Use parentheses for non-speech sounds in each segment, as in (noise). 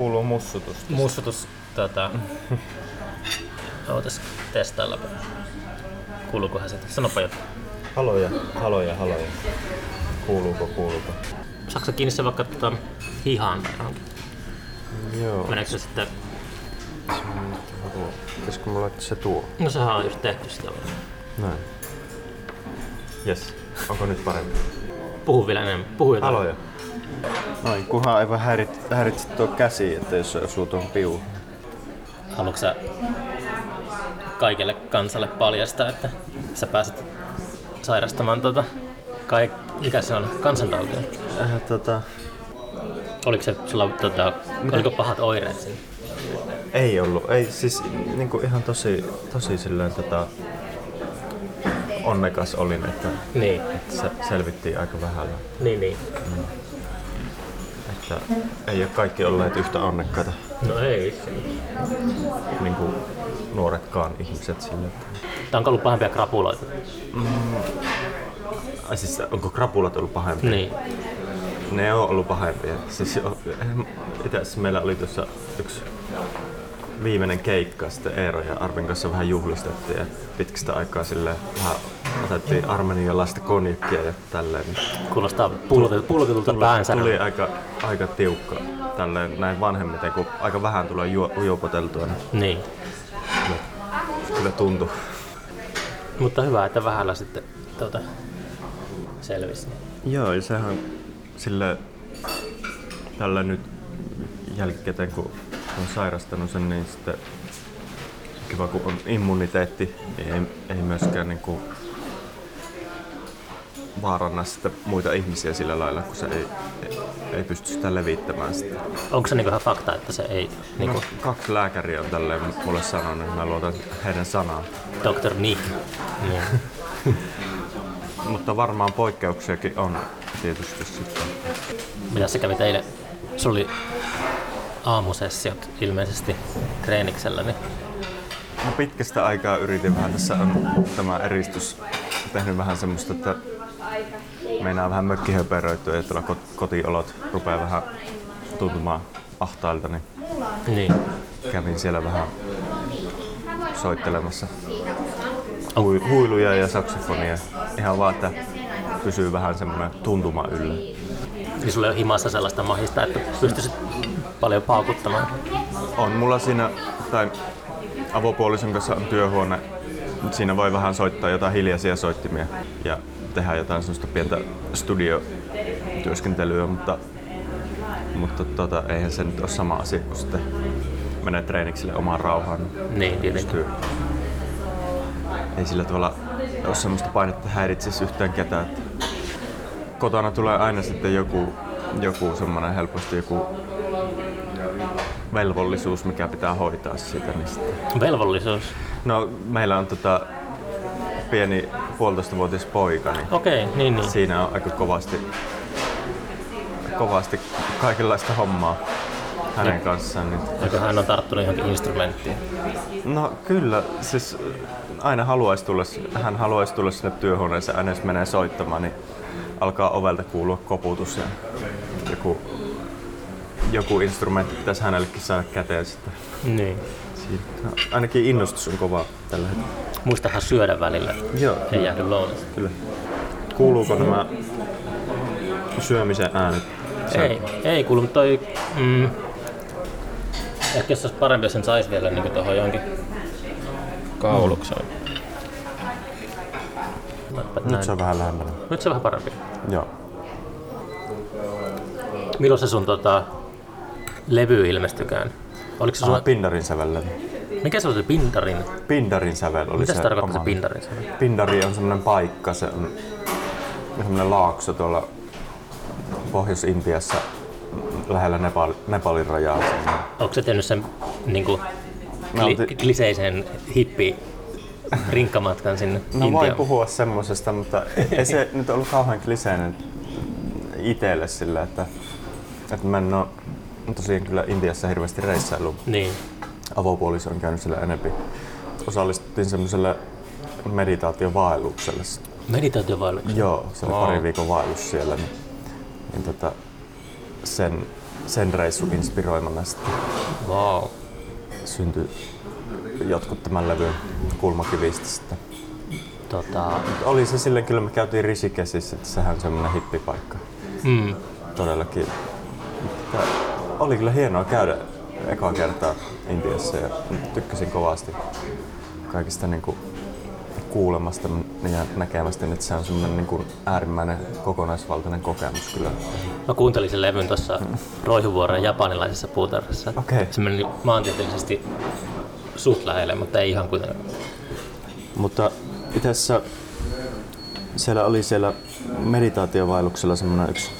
Kuuluu mussutus. Mussutus, tota... Ootas testailla. Kuuluukohan sitä? Sanopa jotain. Haloja, haloja, haloja. Kuuluuko, kuuluuko? Saatko sä kiinni se vaikka tota, hihaan tai johonkin? Joo. Meneekö se sitten... Pitäisikö mulla laittaa se tuo? No sehän on just tehty sitä. Näin. Yes. Onko nyt parempi? Puhu vielä enemmän. Puhu jotain. Haloja. Noin, kunhan ei vaan häirit, häiritse tuo käsi, että jos osuu tuohon piuun. Haluatko sä kaikelle kansalle paljastaa, että sä pääset sairastamaan tota, kai, mikä se on, kansantautia? Äh, tota, Oliko se sulla, tota, oliko pahat oireet siinä? ei ollut. Ei, siis niinku ihan tosi, tosi silleen tota, onnekas olin, että, Niin, että se selvittiin aika vähällä. niin, niin. Että ei ole kaikki olleet yhtä onnekkaita, No ei niin kuin nuoretkaan ihmiset sille. Tää on ollut pahempia krapuloita. Ai siis onko krapulat ollut pahempia? Niin. Ne on ollut pahempia. Siis jo- itse asiassa meillä oli tuossa yksi viimeinen keikka, sitten Eero ja Arvin kanssa vähän juhlistettiin ja pitkistä aikaa sille vähän otettiin armenialaista konjakkia ja tälleen. Kuulostaa pullotetulta, pullotetulta Tuli, aika, aika tiukka tälleen näin vanhemmiten, kun aika vähän tulee juo, ujopoteltua, niin Niin. kyllä, kyllä tuntui. Mutta hyvä, että vähällä sitten tuota, selvisi. Joo, ja sehän sille tällä nyt jälkikäteen, kun on sairastanut sen, niin sitten kiva, kun on immuniteetti, niin ei, ei myöskään niin kuin vaaranna sitten muita ihmisiä sillä lailla, kun se ei, ei, ei pysty sitä levittämään sitten. Onko se niinku ihan fakta, että se ei, niinku No, kaksi lääkäriä on tälleen mulle sanonut, että mä luotan heidän sanaan. Dr. Nick. Niin. (laughs) Mutta varmaan poikkeuksiakin on tietysti sitten. Mitä se kävi teille? Sulla oli aamusessiot ilmeisesti treeniksellä, niin No pitkästä aikaa yritin vähän, tässä on tämä eristys tehnyt vähän semmoista, että meinaa vähän mökkihöperöityä ja tuolla kot- kotiolot rupeaa vähän tuntumaan ahtailta, niin niin. kävin siellä vähän soittelemassa hui- huiluja ja saksofonia. Ihan vaan, että pysyy vähän semmoinen tuntuma yllä. Niin sulla ei ole himassa sellaista mahista, että pystyisit paljon paukuttamaan. On mulla siinä, tai avopuolison kanssa on työhuone, mutta siinä voi vähän soittaa jotain hiljaisia soittimia ja tehdä jotain semmoista pientä studiotyöskentelyä, mutta, mutta tota, eihän se nyt ole sama asia, kun sitten menee treenikselle omaan rauhaan. Niin, tietenkin. Ei sillä tavalla ole semmoista painetta häiritsisi yhtään ketään. että Kotona tulee aina sitten joku, joku semmoinen helposti joku velvollisuus, mikä pitää hoitaa siitä. Niin sitten. Velvollisuus. No, meillä on tota pieni puolitoista vuotias poika, niin Okei, okay, niin niin. siinä on aika kovasti, kovasti kaikenlaista hommaa hänen kanssaan. Niin Eikö hän on tarttunut johonkin instrumenttiin? No kyllä, siis aina haluaisi tulla, hän haluaisi tulla sinne työhuoneeseen, aina jos menee soittamaan, niin alkaa ovelta kuulua koputus ja joku, joku instrumentti pitäisi hänellekin saada käteen sitten. Niin. Siitä. No, ainakin innostus on kova tällä hetkellä. Muistahan syödä välillä. Joo, Ei jäädy lounaksi. kyllä. Kuuluuko nämä syömisen äänet? Ei, ei kuulu, mutta toi... Mm, ehkä se olisi parempi, jos sen saisi vielä niin tuohon johonkin kaulukseen. Laitapa Nyt se on vähän lähempänä. Nyt se on vähän parempi. Joo. Milloin se sun tota, levy ilmestykään? Oliko se. Ah, Pindarin sävellä. Mikä se oli se Pindarin? Pindarin sävel oli Mitä se se tarkoittaa se oma- Pindarin? Pindari on semmoinen paikka, se on semmoinen laakso tuolla Pohjois-Intiassa lähellä Nepal, Nepalin rajaa. Onko se tehnyt sen niin kuin, kli, oltiin- kliseisen hippi rinkkamatkan sinne No voi Intiaan? puhua semmosesta, mutta ei se nyt ollut kauhean kliseinen itselle sillä, että, että mä en ole tosiaan kyllä Intiassa hirveästi reissailu. Niin. Avopuoliso on käynyt siellä enempi. Osallistuttiin semmoiselle meditaatiovaellukselle. Meditaatiovaellus. Joo, se oli Wow. pari viikon vaellus siellä. Niin, niin tota, sen sen reissun inspiroimana sitten Wow. syntyi jotkut tämän levyn kulmakivistä sitten. Tota, Oli se silleen, kyllä me käytiin Rishikesissä, että sehän on semmoinen hippipaikka mm, todellakin. Mutta oli kyllä hienoa käydä ekaa kertaa Intiassa ja tykkäsin kovasti kaikista niin kuin kuulemasta ja näkemästä, että se on semmoinen niin kuin äärimmäinen kokonaisvaltainen kokemus kyllä. mä kuuntelin sen levyn tuossa Roihuvuoren japanilaisessa puutarhassa. Okei. Se meni maantieteellisesti suht lähelle, mutta ei ihan kuitenkaan. Mutta itse asiassa siellä oli siellä meditaatiovaelluksella semmoinen yksi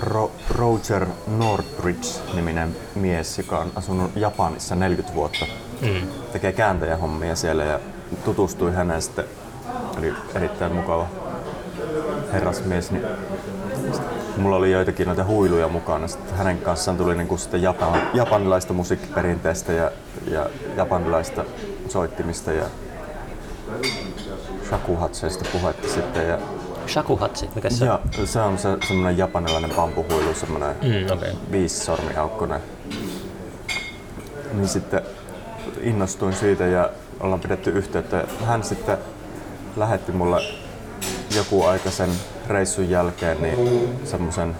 Ro- Roger Northridge-niminen mies, joka on asunut Japanissa 40 vuotta. Mm. Tekee kääntäjähommia siellä ja tutustui häneen sitten. Oli erittäin mukava herrasmies. Niin mulla oli joitakin noita huiluja mukana. Sitten hänen kanssaan tuli niinku sitten Japan, japanilaista musiikkiperinteestä ja, ja japanilaista soittimista ja shakuhatseista puhetta sitten. Ja, Shakuhatsi, mikä se on? ja se on se, semmoinen japanilainen bambuhuilu, semmoinen Mm, okei. viisi sormiaukkonen. Niin sitten innostuin siitä ja ollaan pidetty yhteyttä. Hän sitten lähetti mulle joku aika sen reissun jälkeen niin semmoisen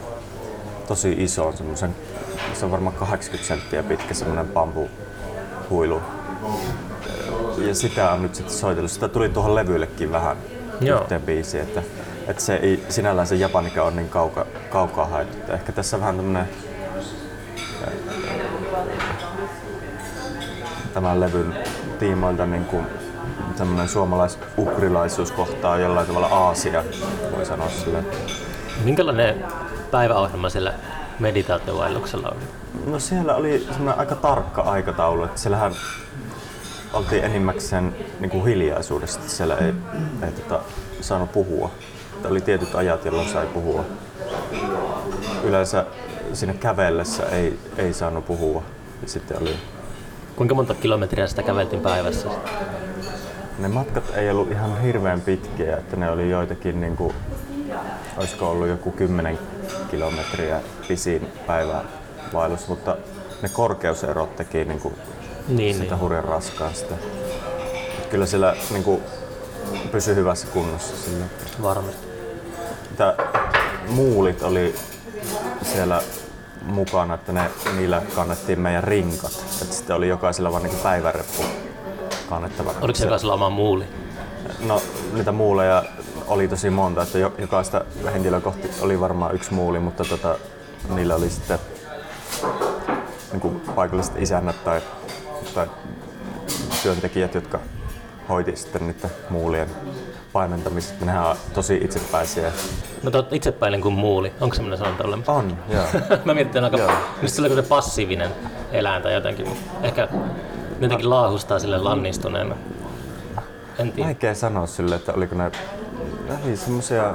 tosi ison, semmoisen, se on varmaan 80 senttiä pitkä semmoinen bambuhuilu. Ja sitä on nyt sitten soitellut. Sitä tuli tuohon levyillekin vähän Joo. yhteen biisiin, että, että se ei sinällään se japanika on niin kauka, kaukaa haettu. Ehkä tässä vähän tämmönen tämän levyn tiimoilta niin kuin tämmöinen suomalais-ukrilaisuus kohtaa jollain tavalla Aasia, voi sanoa silleen. Minkälainen päiväohjelma sillä meditaatiovaelluksella oli? No siellä oli semmoinen aika tarkka aikataulu, että siellähän oltiin enimmäkseen niin kuin hiljaisuudesta, siellä ei, ei tota, saanut puhua. Että oli tietyt ajat, jolloin sai puhua. Yleensä sinne kävellessä ei, ei saanut puhua. Ja sitten oli, Kuinka monta kilometriä sitä käveltiin päivässä? ne matkat ei ollut ihan hirveän pitkiä, että ne oli joitakin, niin kuin, olisiko ollut joku 10 kilometriä pisin päivän vaellus, mutta ne korkeuserot teki niin kuin Niin, sitä niin. hurjan raskaasta. Kyllä siellä niin kuin, pysyi hyvässä kunnossa. Sillä. varmasti. Mitä muulit oli siellä mukana, että ne, niillä kannettiin meidän rinkat. Et sitten oli jokaisella vaan niin päiväreppu kannettavana. Oliko se jokaisella oma muuli? No niitä muuleja oli tosi monta, että jo- jokaista henkilöä kohti oli varmaan yksi muuli, mutta tota, niillä oli sitten niin kuin paikalliset isännät tai, tai työntekijät, jotka hoiti sitten niiden muulien paimentamista. Nehän on tosi itsepäisiä. No oot itsepäinen kuin muuli. Onko semmoinen sanonta olemassa? On, joo. (laughs) Mä mietin, aika... Joo. Sillä kun se passiivinen eläin tai jotenkin. Ehkä jotenkin laahustaa sille lannistuneena. En tiedä. Vaikea sanoa sille, että oliko ne, oli semmosia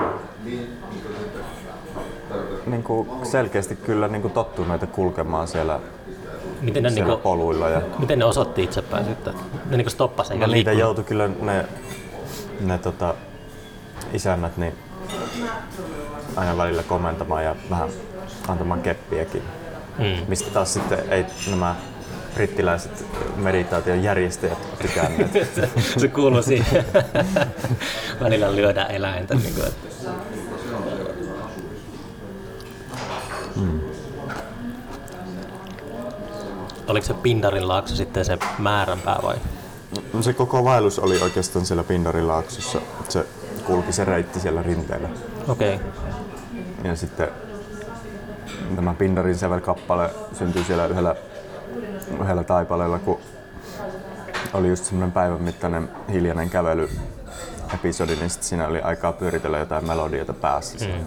niin kuin selkeästi kyllä niin kuin tottuneita kulkemaan siellä, Miten ne, siellä niinku, poluilla. Ja, miten ne osoitti itsepäisyyttä? Ne niinku stoppasi eikä no niitä joutui kyllä ne, ne tota, isännät niin aina välillä komentamaan ja vähän antamaan keppiäkin. Mm. Mistä taas sitten ei nämä brittiläiset meditaation järjestäjät tykänneet. se, (laughs) se kuuluu siihen. (laughs) Välillä lyödään eläintä. Niin kuin, että... Oliko se Pindarin laakso sitten se määränpää vai? No se koko vaellus oli oikeastaan siellä Pindarilaaksossa. Se kulki se reitti siellä rinteellä. Okei. Okay. Ja sitten tämä Pindarin Sevel-kappale syntyi siellä yhdellä, yhdellä taipaleella, kun oli just semmoinen päivän mittainen hiljainen kävely episodi, niin sitten siinä oli aikaa pyöritellä jotain melodioita päässä. Mm.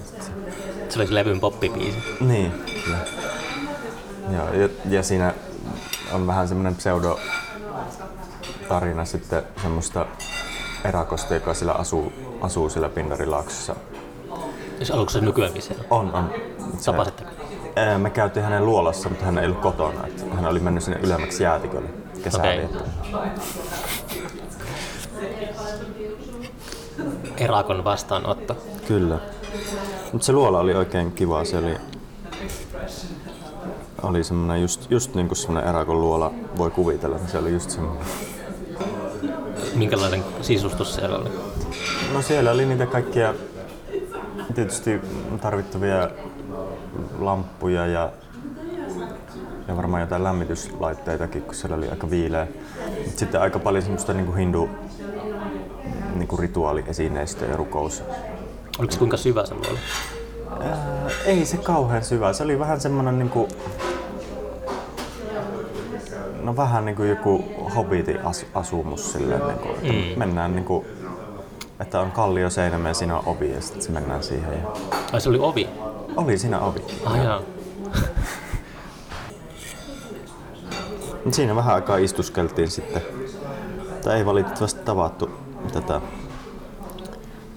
Se oli se levyn poppibiisi. Niin, kyllä. Joo, ja, ja siinä on vähän semmoinen pseudo tarina sitten semmoista erakosta, joka siellä asuu, asuu siellä Pindarilaaksossa. Jos aluksi se nykyäänkin siellä. On, on. Se- Tapasitteko? Ää, Me käytiin hänen luolassa, mutta hän ei ollut kotona. Että hän oli mennyt sinne ylemmäksi jäätikölle kesää Okei. viettämään. (laughs) Erakon vastaanotto. Kyllä. Mutta se luola oli oikein kiva. Se oli oli semmoinen just, just niin kuin semmoinen erakon luola voi kuvitella, niin se oli just semmoinen. Minkälainen sisustus siellä oli? No siellä oli niitä kaikkia tietysti tarvittavia lamppuja ja, ja varmaan jotain lämmityslaitteitakin, kun siellä oli aika viileä. Sitten aika paljon semmoista niin kuin hindu niin kuin rituaaliesineistöä ja rukous. Oliko se kuinka syvä se? Ää, ei se kauhean syvä. Se oli vähän semmoinen niin kuin, no vähän niin kuin joku hobbitin as, asumus silleen, niin kuin, että Mm. mennään niin kuin, että on kallio seinämä ja siinä on ovi ja sitten mennään siihen. Ja... Ai se oli ovi? Oli siinä ovi. Ah jaa. Mut Siinä vähän aikaa istuskeltiin sitten. Tai ei valitettavasti tavattu tätä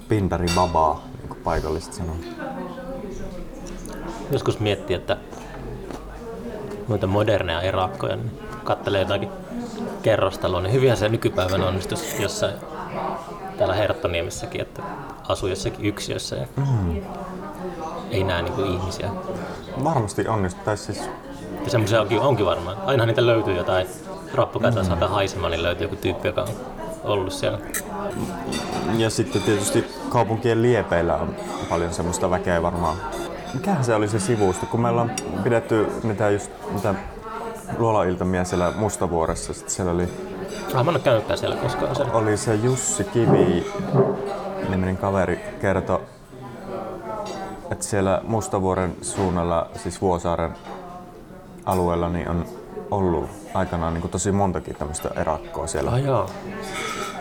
Pindari Babaa, niin kuin paikalliset sanoo. Joskus miettii, että noita moderneja erakkoja, niin kattelee jotakin kerrostaloa, niin hyvinhän se nykypäivänä onnistus jossain täällä Herttoniemessäkin, että asuu jossakin yksiössä ja Mm. ei näe niin ihmisiä. Varmasti onnistuu. Tai siis, Ja semmoisia onkin, onkin varmaan. Aina niitä löytyy jotain rappukätä mm. haisemaan, niin löytyy joku tyyppi, joka on ollut siellä. ja sitten tietysti kaupunkien liepeillä on paljon semmoista väkeä varmaan. Mikähän se oli se sivusto, kun meillä on pidetty mitä just mitä luolailtamia siellä Mustavuoressa. Sitten siellä oli, Ah, mä en ole käynytkään siellä koskaan siellä. oli se Jussi Kivi niminen kaveri kertoi, että siellä Mustavuoren suunnalla, siis Vuosaaren alueella, niin on ollut aikanaan niin kuin tosi montakin tämmöistä erakkoa siellä. Ah joo.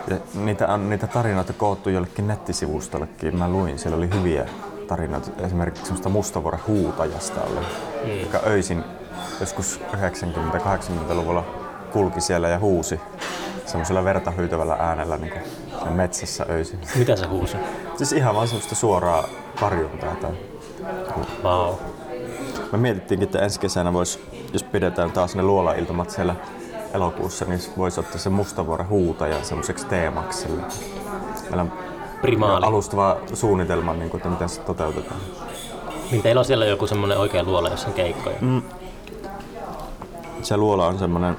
Ja niitä, on, niitä tarinoita koottu jollekin nettisivustollekin. Mä luin, siellä oli hyviä tarinoita. Esimerkiksi semmoista Mustavuoren huutajasta oli, Mm. joka öisin joskus 90-80-luvulla kulki siellä ja huusi semmoisella verta hyytävällä äänellä niin kuin metsässä öisin. Mitä se huusi? Siis ihan vaan semmoista suoraa karjuntaa. Tai... Wow. Me mietittiinkin, että ensi kesänä vois, jos pidetään taas ne luolailtamat siellä elokuussa, niin voisi ottaa se Mustavuoren huutaja semmoiseksi teemaksi. sille. Meillä on Primaali. alustava suunnitelma, niin kuin, että miten se toteutetaan. Niin teillä on siellä joku semmonen oikea luola, jossa on keikkoja. Mm. Se luola on semmoinen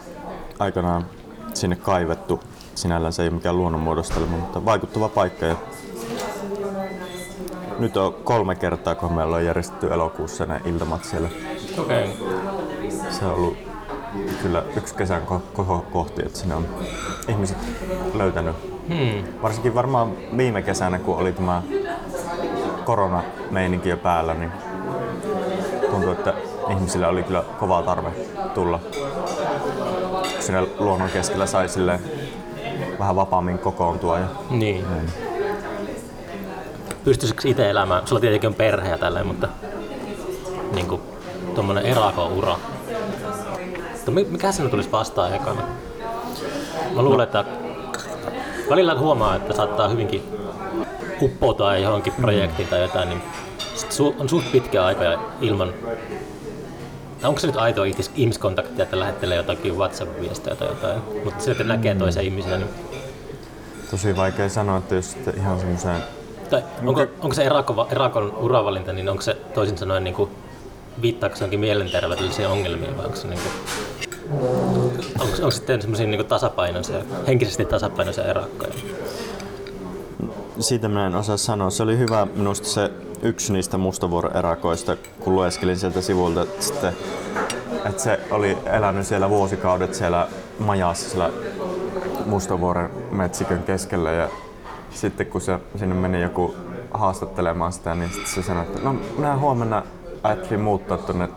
aikanaan sinne kaivettu. Sinällään se ei ole mikään luonnonmuodostelma, mutta vaikuttava paikka. Ja nyt on kolme kertaa, kun meillä on järjestetty elokuussa ne iltamat siellä. Okay. Se on ollut kyllä yksi kesän ko- koko kohti, että sinne on ihmiset löytänyt. Hmm. Varsinkin varmaan viime kesänä, kun oli tämä koronameininki jo päällä, niin tuntui, että ihmisillä oli kyllä kova tarve tulla. Sinne luonnon keskellä sai silleen vähän vapaammin kokoontua. Ja Niin. Pystyisikö itse elämään? Sulla tietenkin on perhe ja tälleen, mutta niin kuin tuommoinen erako-ura. Mi- mikä sinne tulisi vastaan ekana? Mä luulen, että välillä huomaa, että saattaa hyvinkin uppoutua johonkin projektiin tai jotain, niin on suht pitkä aika ilman tai onko se nyt aitoa ihmis- ihmiskontaktia, että lähettelee jotakin WhatsApp-viestejä tai jotain, mutta että näkee toisen ihmisiä, niin tosi vaikea sanoa, että jos sitten ihan semmoiseen Tai onko, onko se erakon, erakon uravalinta, niin onko se toisin sanoen niin kuin, viittaako se jonkin mielenterveydellisiin ongelmiin vai onko se, niin kuin, onko, onko sitten semmoisia niin tasapainoisia, henkisesti tasapainoisia erakkoja? Siitä mä en osaa sanoa. Se oli hyvä minusta se yksi niistä mustavuoren erakoista, kun lueskelin sieltä sivulta, että, sitten, että se oli elänyt siellä vuosikaudet siellä majassa siellä Mustavuoren metsikön keskellä ja sitten kun se sinne meni joku haastattelemaan sitä, niin sitten se sanoi, että no minä huomenna ajattelin muuttaa tuonne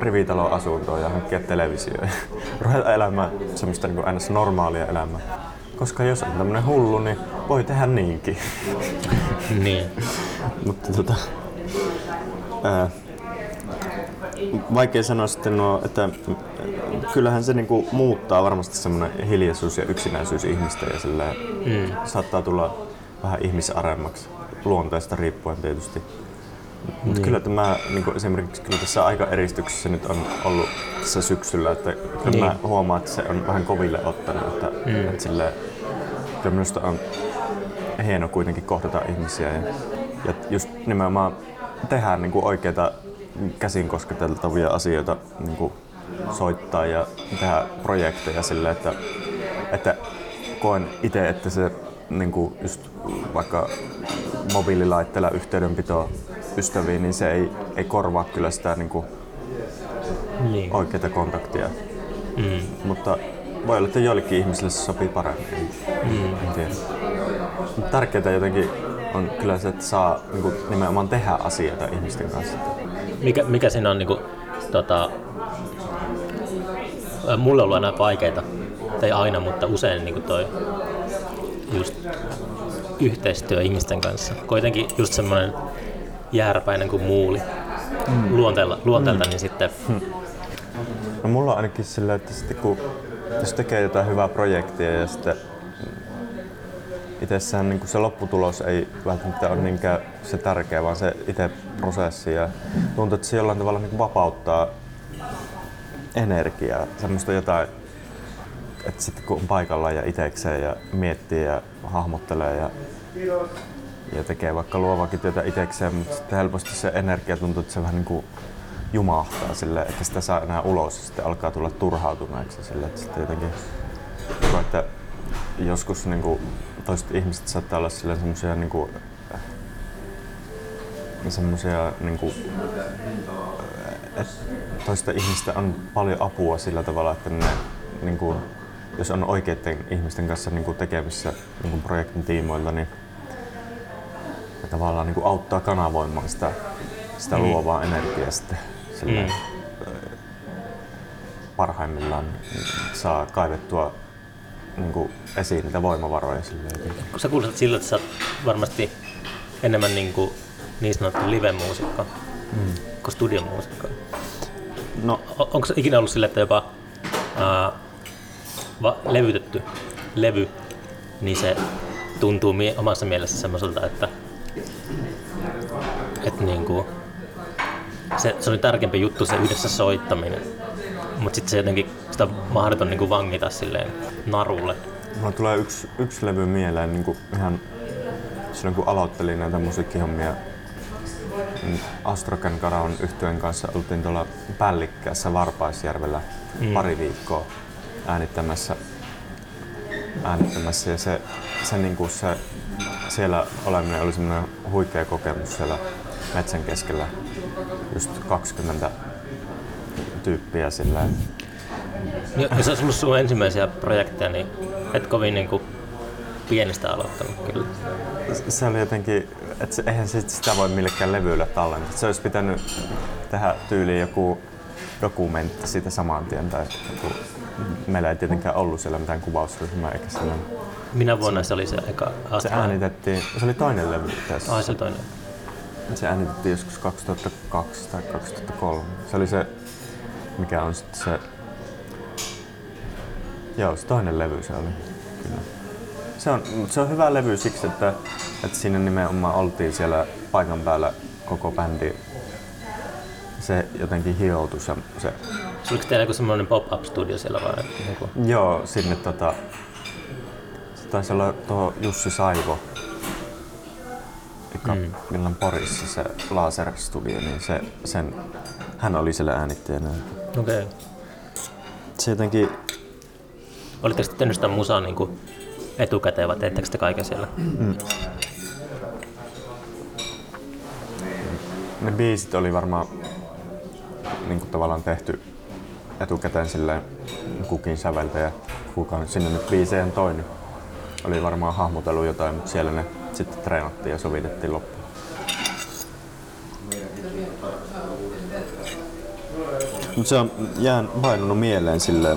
rivitalon asuntoon ja hankkia televisio ja (laughs) ruveta elämään semmoista niin aina normaalia elämää. Koska jos on tämmönen hullu, niin voi tehdä niinkin. Niin. Mutta tota, ää, vaikea sanoa sitten nuo, että kyllähän se niinku muuttaa varmasti semmoinen hiljaisuus ja yksinäisyys ihmistä ja Mm. saattaa tulla vähän ihmisaremmaksi luonteesta riippuen tietysti. Mutta kyllä tämä niinku esimerkiksi kyllä tässä aika eristyksessä nyt on ollut tässä syksyllä, että kyllä Niin. mä huomaan, että se on vähän koville ottanut, että, Mm. että silleen, kyllä minusta on hieno kuitenkin kohdata ihmisiä ja, ja just nimenomaan tehdä niin oikeita käsin kosketeltavia asioita niin kuin soittaa ja tehdä projekteja sille, että, että koen itse, että se niin kuin just vaikka mobiililaitteella yhteydenpito ystäviin, niin se ei, ei korvaa kyllä sitä niin kuin Niin. oikeita kontaktia. Mm. Mutta voi olla, että joillekin ihmisille se sopii paremmin. Mm. En tiedä. Mutta tärkeää jotenkin on kyllä se, että saa niin kuin, nimenomaan tehdä asioita ihmisten kanssa. Mikä, mikä siinä on niinku, tota, ää, mulle on ollut aina vaikeita, tai aina, mutta usein niinku toi just yhteistyö ihmisten kanssa. Kuitenkin just semmoinen jääräpäinen kuin muuli mm. luonteella, luonteelta, mm. niin sitten No mulla on ainakin sillä, että sitten kun jos tekee jotain hyvää projektia ja sitten itsessään niin se lopputulos ei välttämättä ole niinkään se tärkeä, vaan se itse prosessi. Ja tuntuu, että se jollain tavalla niin vapauttaa energiaa, semmoista jotain, että sitten kun on paikallaan ja itsekseen ja miettii ja hahmottelee ja, ja tekee vaikka luovakin työtä itsekseen, mutta sitten helposti se energia tuntuu, että se vähän niin kuin jumahtaa sille, että sitä saa enää ulos ja sitten alkaa tulla turhautuneeksi sille, että sitten jotenkin että joskus niin kuin, toiset ihmiset saattaa olla sille semmoisia niin kuin, semmoisia niin kuin, toista ihmistä on paljon apua sillä tavalla, että ne niin kuin, jos on oikeiden ihmisten kanssa niin kuin tekemissä niin kuin projektin tiimoilta, niin ne tavallaan niin kuin auttaa kanavoimaan sitä, sitä Mm. luovaa energiaa sitten sillä, Mm. parhaimmillaan saa kaivettua niin kuin esiin niitä voimavaroja sille kun sä kuulostat siltä, että sä varmasti enemmän niin, kuin, niin sanottu live-muusikko mm. kuin studiomuusikko. No, Onko se ikinä ollut sille, että jopa ää, va- levytetty levy, niin se tuntuu mie- omassa mielessä semmoiselta, että, että niinku, se, se oli tärkeämpi juttu se yhdessä soittaminen, mutta sitten se jotenkin sitä on mahdoton niinku vangita silleen narulle. Mulla tulee yksi, yksi levy mieleen niin kuin ihan silloin kun aloittelin näitä musiikkihommia. niin Astroken Karaon yhtyeen kanssa oltiin tuolla Pällikkäässä Varpaisjärvellä mm. pari viikkoa äänittämässä, äänittämässä ja se, se, niin kuin se siellä oleminen oli semmoinen huikea kokemus siellä metsän keskellä. Just 20 tyyppiä sillä Ja jos olisi ollut sun ensimmäisiä projekteja, niin et kovin niinku pienestä aloittanut kyllä. se oli jotenkin, että se, eihän sit sitä voi millekään levyllä tallentaa. Se olisi pitänyt tehdä tyyliin joku dokumentti siitä saman tien. Tai joku, meillä ei tietenkään ollut siellä mitään kuvausryhmää eikä sellainen. Minä vuonna se oli se eka Se äänitettiin, se oli toinen levy tässä. Ai se oli toinen. Se äänitettiin joskus 2002 tai 2003. Se oli se, mikä on sitten se... Joo, se toinen levy se oli. Kyllä. Se on, se on hyvä levy siksi, että, että siinä nimenomaan oltiin siellä paikan päällä koko bändi. Se jotenkin hioutui se, se Oliko teillä joku semmoinen pop-up studio siellä vai joku? Joo, sinne tota... Se taisi olla tuo Jussi Saivo, joka mm. milloin Porissa se Laser Studio, niin se, sen, hän oli siellä äänittäjänä. Okei. Okay. Se jotenkin, Olitteko te tehnyt sitä musaa niinku etukäteen vai teettekö te kaiken siellä? ne biisit oli varmaan niin kuin tavallaan tehty etukäteen silleen kukin säveltäjä, kuka sinne nyt biiseen toi, niin oli varmaan hahmotellut jotain, mutta siellä ne sitten treenattiin ja sovitettiin loppuun. Mutta se on jään painunut mieleen sille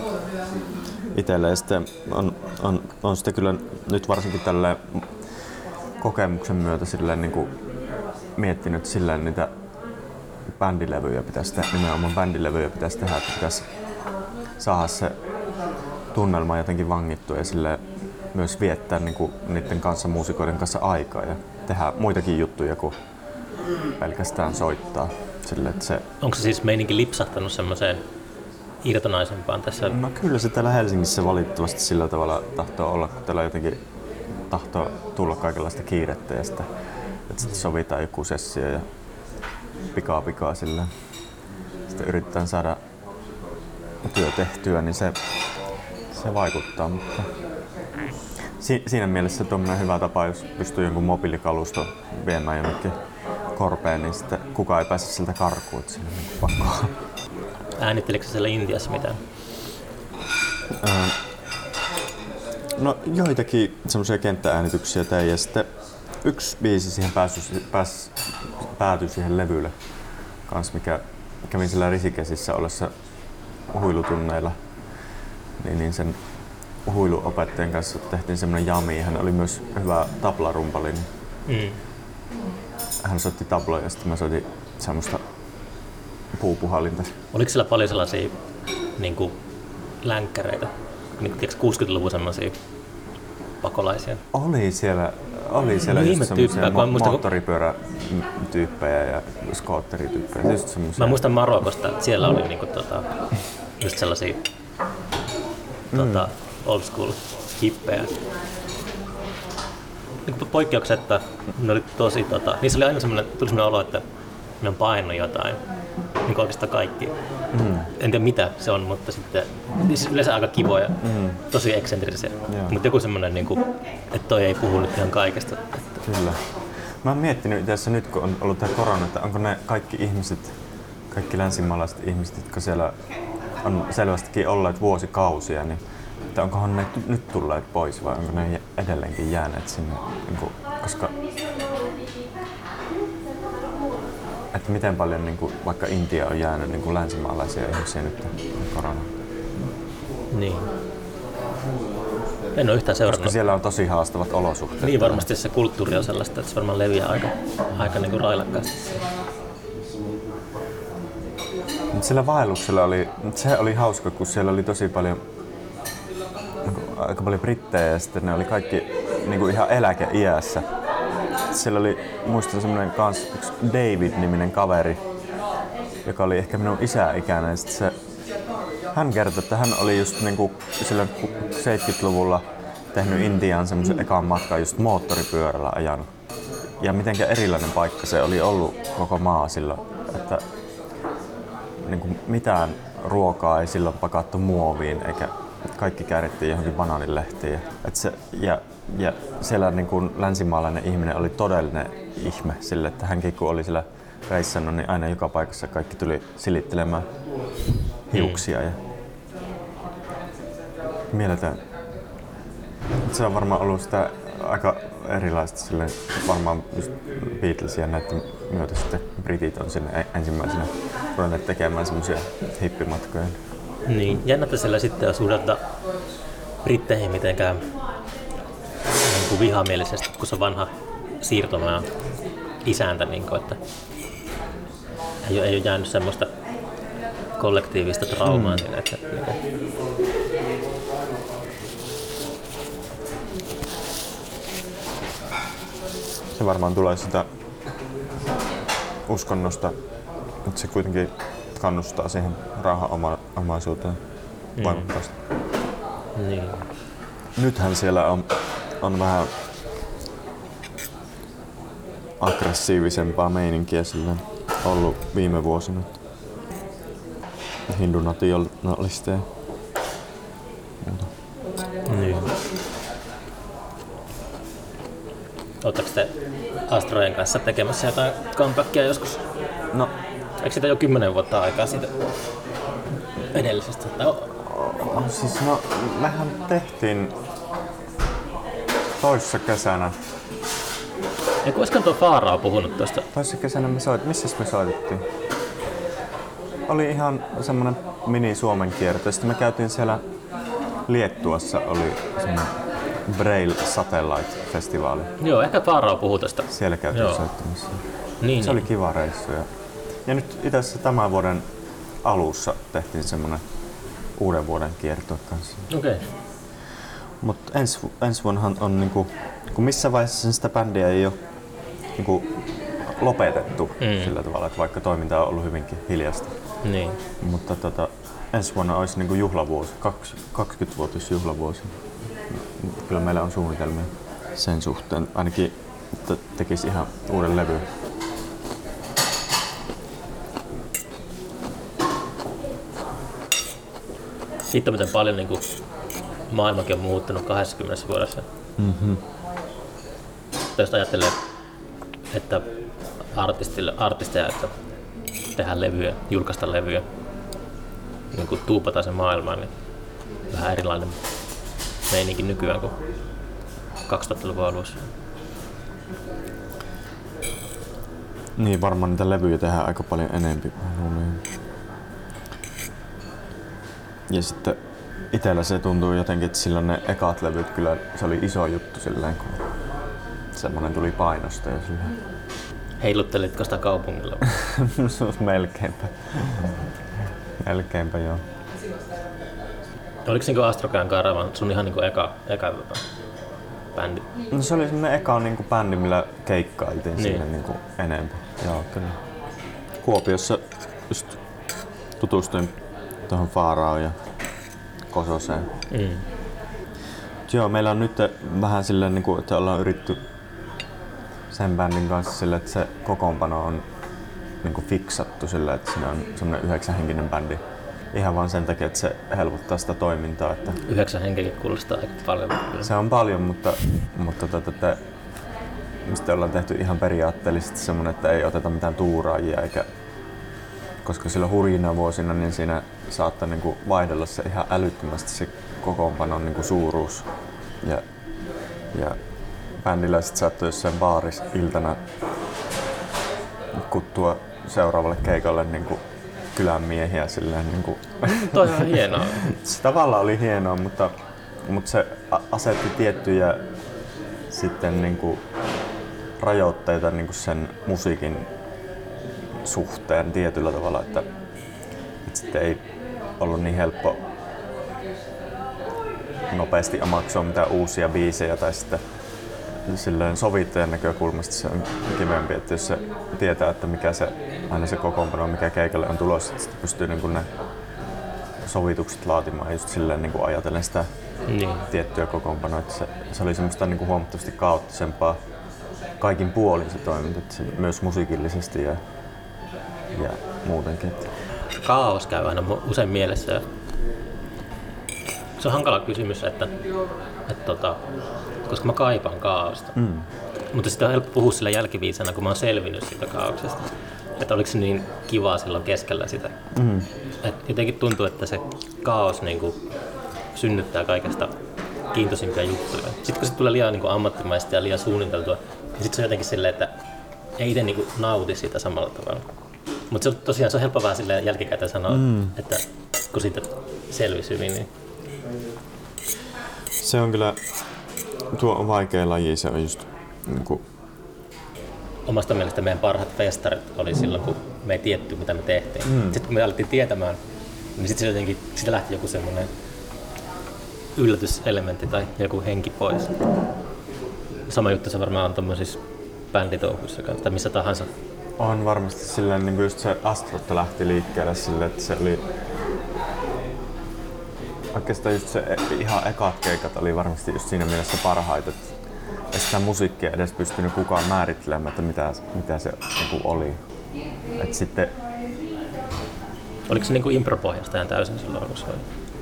itselle ja sitten on, on, on sitten kyllä nyt varsinkin tälle kokemuksen myötä silleen niin miettinyt, silleen niitä bändilevyjä pitäisi tehdä, nimenomaan bändilevyjä pitäisi tehdä, että pitäisi saada se tunnelma jotenkin vangittua ja sille myös viettää niin kuin niiden kanssa muusikoiden kanssa aikaa ja tehdä muitakin juttuja kuin pelkästään soittaa. Sille, että se, Onko se siis meininki lipsahtanut semmoiseen irtonaisempaan tässä? no kyllä se täällä Helsingissä valitettavasti sillä tavalla tahtoo olla, kun täällä jotenkin tahtoo tulla kaikenlaista kiirettä ja sitä, että sitten sovitaan joku sessio ja pikaa pikaa sillä. Sitten yritetään saada työ tehtyä, niin se, se vaikuttaa. Mutta si, siinä mielessä tuommoinen hyvä tapa, jos pystyy jonkun mobiilikalusto viemään jonnekin korpeen, niin sitten kukaan ei pääse siltä karkuun, että siinä on niin pakko. Äänittelikö siellä Intiassa mitään? No joitakin semmoisia kenttääänityksiä tein ja sitten yksi biisi siihen pääsy, pääs, päätyi siihen levylle kans, mikä kävin sillä risikesissä ollessa huilutunneilla. Niin, niin sen huiluopettajan kanssa tehtiin semmoinen jami. Hän oli myös hyvä tablarumpali. Niin Mm. hän soitti tabloja ja sitten mä soitin semmoista puupuhallinta. Oliko siellä paljon sellaisia niin kuin, länkkäreitä? Niin, kuin, tiedätkö, 60-luvun sellaisia pakolaisia? Oli siellä, oli siellä No just semmoisia mo- muistan, moottoripyörätyyppejä ja skootterityyppejä. Just semmoisia. Mä muistan Marokosta, että siellä oli niinku, tota, just sellaisia tota, old school hippejä. Niin poikkeuksetta ne oli tosi, tota, niissä oli aina semmoinen, tuli semmoinen olo, että ne on painut jotain. Niin kuin oikeastaan kaikki. Mm. En tiedä mitä se on, mutta sitten siis yleensä aika kivoja, mm. tosi eksentrisiä. Joo. Mutta joku semmoinen, niin kuin, että toi ei puhu nyt ihan kaikesta. Kyllä. Mä oon miettinyt tässä nyt, kun on ollut tämä korona, että onko ne kaikki ihmiset, kaikki länsimaalaiset ihmiset, jotka siellä on selvästikin olleet vuosikausia, niin että onkohan ne nyt tulleet pois vai onko ne edelleenkin jääneet sinne, niin kuin, koska että miten paljon niin kuin, vaikka Intia on jäänyt niin kuin länsimaalaisia ihmisiä nyt korona. Niin. En ole yhtään seurannut. Koska siellä on tosi haastavat olosuhteet. Niin varmasti se kulttuuri on sellaista, että se varmaan leviää aika, aika niin kuin railakkaasti. Sillä vaelluksella oli, se oli hauska, kun siellä oli tosi paljon, aika paljon brittejä ja sitten ne oli kaikki niinku ihan eläkeiässä. Siellä oli, muistan semmoinen kans yksi David-niminen kaveri, joka oli ehkä minun isäikäinen. Sitten se, hän kertoi, että hän oli just niinku silloin 70-luvulla tehnyt Intiaan semmoisen ekan matkan just moottoripyörällä ajanut. Ja mitenkä erilainen paikka se oli ollut koko maa silloin, että niin kuin mitään ruokaa ei silloin pakattu muoviin eikä kaikki käärittiin johonkin bananilehtiin. Ja, et se, ja, ja siellä niin kuin länsimaalainen ihminen oli todellinen ihme sille, että hänkin kun oli siellä reissannut, niin aina joka paikassa kaikki tuli silittelemään hiuksia. Ja mieletön. Se on varmaan ollut sitä aika erilaista sille varmaan just Beatlesia näiden myötä sitten britit on sinne ensimmäisenä ruvenneet tekemään semmoisia hippimatkoja. Niin, jännä, että siellä sitten on suhdata britteihin mitenkään niin kuin vihamielisesti, kun se vanha siirtomaa isäntä, niin kuin, että ei ole, ei ole jäänyt semmoista kollektiivista traumaa mm. siinä. Että, niin kuin, Se varmaan tulee sitä uskonnosta, mutta se kuitenkin kannustaa siihen rauhanomaisuuteen voimakkaasti. niin. Nythän siellä on, on vähän aggressiivisempaa meininkiä sillä ollut viime vuosina. Hindunationalisteja. Muuta. niin. Oletteko te Astrojen kanssa tekemässä jotain comebackia joskus? No, Eikö siitä jo kymmenen vuotta aikaa siitä edellisestä? No, siis no, mehän tehtiin toissa kesänä. ja olisikohan tuo Faaraa puhunut tuosta? Toissa kesänä me soit, missä me soitettiin? Oli ihan semmonen mini Suomen kierto. Sitten me käytiin siellä Liettuassa oli semmonen Braille Satellite Festivaali. Joo, ehkä Faaraa puhuu tästä. Siellä käytiin Joo. soittamassa. Niin, Se oli niin. kiva reissu. Ja, ja nyt itse asiassa tämän vuoden alussa tehtiin semmonen uuden vuoden kierto kanssa. Okei. Okay. Mutta ensi, ensi vuonnahan on niinku, kun missä vaiheessa sitä bändiä ei ole niinku lopetettu mm. sillä tavalla, että vaikka toiminta on ollut hyvinkin hiljasta. Niin. Mutta tota, ensi vuonna olisi niinku juhlavuosi, kaksi- 20-vuotis juhlavuosi. Kyllä meillä on suunnitelmia sen suhteen. Ainakin että tekisi ihan uuden levy. Hitto miten paljon niin kuin, maailmakin on muuttunut 20 vuodessa. Mm-hmm. Jos ajattelee, että artistille, artisteja, että tehdään levyjä, julkaista levyjä, niin kuin tuupataan sen maailmaan, niin vähän erilainen meininki nykyään kuin 2000-luvun alussa. Niin, varmaan niitä levyjä tehdään aika paljon enempi. Ja sitten itellä se tuntuu jotenkin, että silloin ne ekat levyt kyllä, se oli iso juttu silleen, kun semmonen tuli painosta ja silleen. Heiluttelitko sitä kaupungilla? (laughs) Melkeinpä. Melkeinpä joo. Oliko niinku Astrokään Karavan sun ihan niinku eka, eka bändi? No se oli semmonen eka niinku bändi, millä keikkailtiin niin. sinne niinku enemmän. Joo, kyllä. Kuopiossa just tutustuin tuohon Faaraan ja Kososeen. Mm. Joo, meillä on nyt vähän silleen, niin kuin, että ollaan yritetty sen bändin kanssa sille, että se kokoonpano on niin kuin fiksattu sille, että siinä on semmoinen yhdeksänhenkinen bändi. Ihan vaan sen takia, että se helpottaa sitä toimintaa. Että Yhdeksän henkeäkin kuulostaa aika paljon. Se on paljon, mutta, mutta tota, te, mistä ollaan tehty ihan periaatteellisesti semmoinen, että ei oteta mitään tuuraajia eikä koska sillä hurjina vuosina niin siinä saattaa niin kuin vaihdella se ihan älyttömästi se kokoonpanon niin kuin suuruus. Ja, ja bändiläiset saattoi jossain baaris iltana kuttua seuraavalle keikalle niin kuin kylän miehiä silleen niin kuin... Toi on hienoa. (laughs) se tavallaan oli hienoa, mutta, mutta se asetti tiettyjä sitten niin kuin rajoitteita niin kuin sen musiikin suhteen tietyllä tavalla, että, että sitten ei ollut niin helppo nopeasti omaksua mitään uusia biisejä tai sitten silleen sovittajan näkökulmasta se on kivempi, että jos se tietää, että mikä se aina se kokoonpano, mikä keikalle on tulossa, että sitten pystyy niin kuin ne sovitukset laatimaan just silleen niin kuin ajatellen sitä niin. tiettyä kokoonpanoa, että se, se oli semmoista niin kuin huomattavasti kaoottisempaa kaikin puolin se toiminta, että se, myös musiikillisesti ja ja muutenkin. Kaos käy aina usein mielessä. Se on hankala kysymys, että, että tota, koska mä kaipaan kaaosta. Mm. Mutta sitä on helppo puhua sillä jälkiviisana, kun mä oon selvinnyt siitä kaauksesta. Että oliko se niin kivaa silloin keskellä sitä. Mm. Et jotenkin tuntuu, että se kaos niin kuin, synnyttää kaikesta kiintoisimpia juttuja. Sitten kun se tulee liian niin kuin, ammattimaista ja liian suunniteltua, niin sitten se on jotenkin silleen, että ei itse niin nauti siitä samalla tavalla. Mutta se, tosiaan se on helppo vähän silleen jälkikäteen sanoa, mm. että kun siitä selvisi hyvin, niin... Se on kyllä, tuo on vaikea laji, se on just niin kuin... Omasta mielestä meidän parhaat festarit oli silloin, kun me ei tietty, mitä me tehtiin. Mm. Sitten kun me alettiin tietämään, niin sitten jotenkin, siitä lähti joku semmoinen yllätyselementti tai joku henki pois. Sama juttu se varmaan on tuommoisissa bänditouhuissa tai missä tahansa on varmasti silleen, niin just se Astrotta lähti liikkeelle sille, että se oli oikeastaan just se ihan ekat keikat oli varmasti just siinä mielessä parhaita, että ei sitä musiikkia edes pystynyt kukaan määrittelemään, että mitä, mitä se niin oli. Et sitten... Oliko se niin impropohjasta ihan täysin silloin alussa?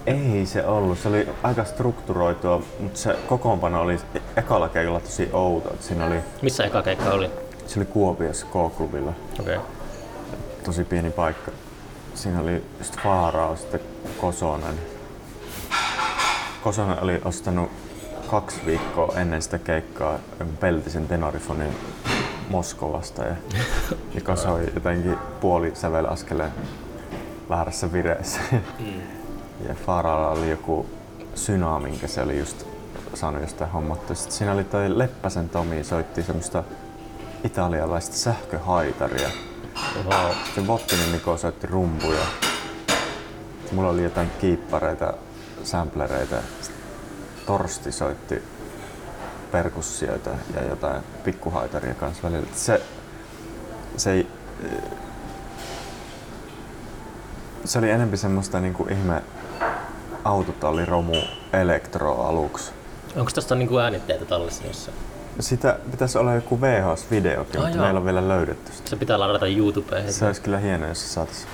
Ei se ollut. Se oli aika strukturoitua, mutta se kokoonpano oli ekalla keikalla tosi outo. Siinä oli... Missä eka keikka oli? Se oli Kuopiossa K-klubilla. Okay. Tosi pieni paikka. Siinä oli just Faarao, sitten Kosonen. Kosonen oli ostanut kaksi viikkoa ennen sitä keikkaa peltisen tenorifonin Moskovasta ja, joka soi jotenkin puoli sävelaskeleen väärässä vireessä. Mm. Ja Faaralla oli joku syna, minkä se oli just saanut jostain hommattu. Sitten siinä oli toi Leppäsen Tomi, soitti semmoista italialaista sähköhaitaria. Wow. Se Vottinen Niko soitti rumpuja. Mulla oli jotain kiippareita, samplereita. Torsti soitti perkussioita ja jotain pikkuhaitaria kanssa välillä. Se, se, ei, se oli enemmän semmoista niinku ihme autotalliromu elektro aluksi. Onko tästä niinku äänitteitä tallessa jossain? Sitä pitäisi olla joku VHS-videokin, ah, mutta joo. meillä on vielä löydetty sitä. Se pitää ladata YouTubeen. Se olisi kyllä hienoa, jos se saataisiin.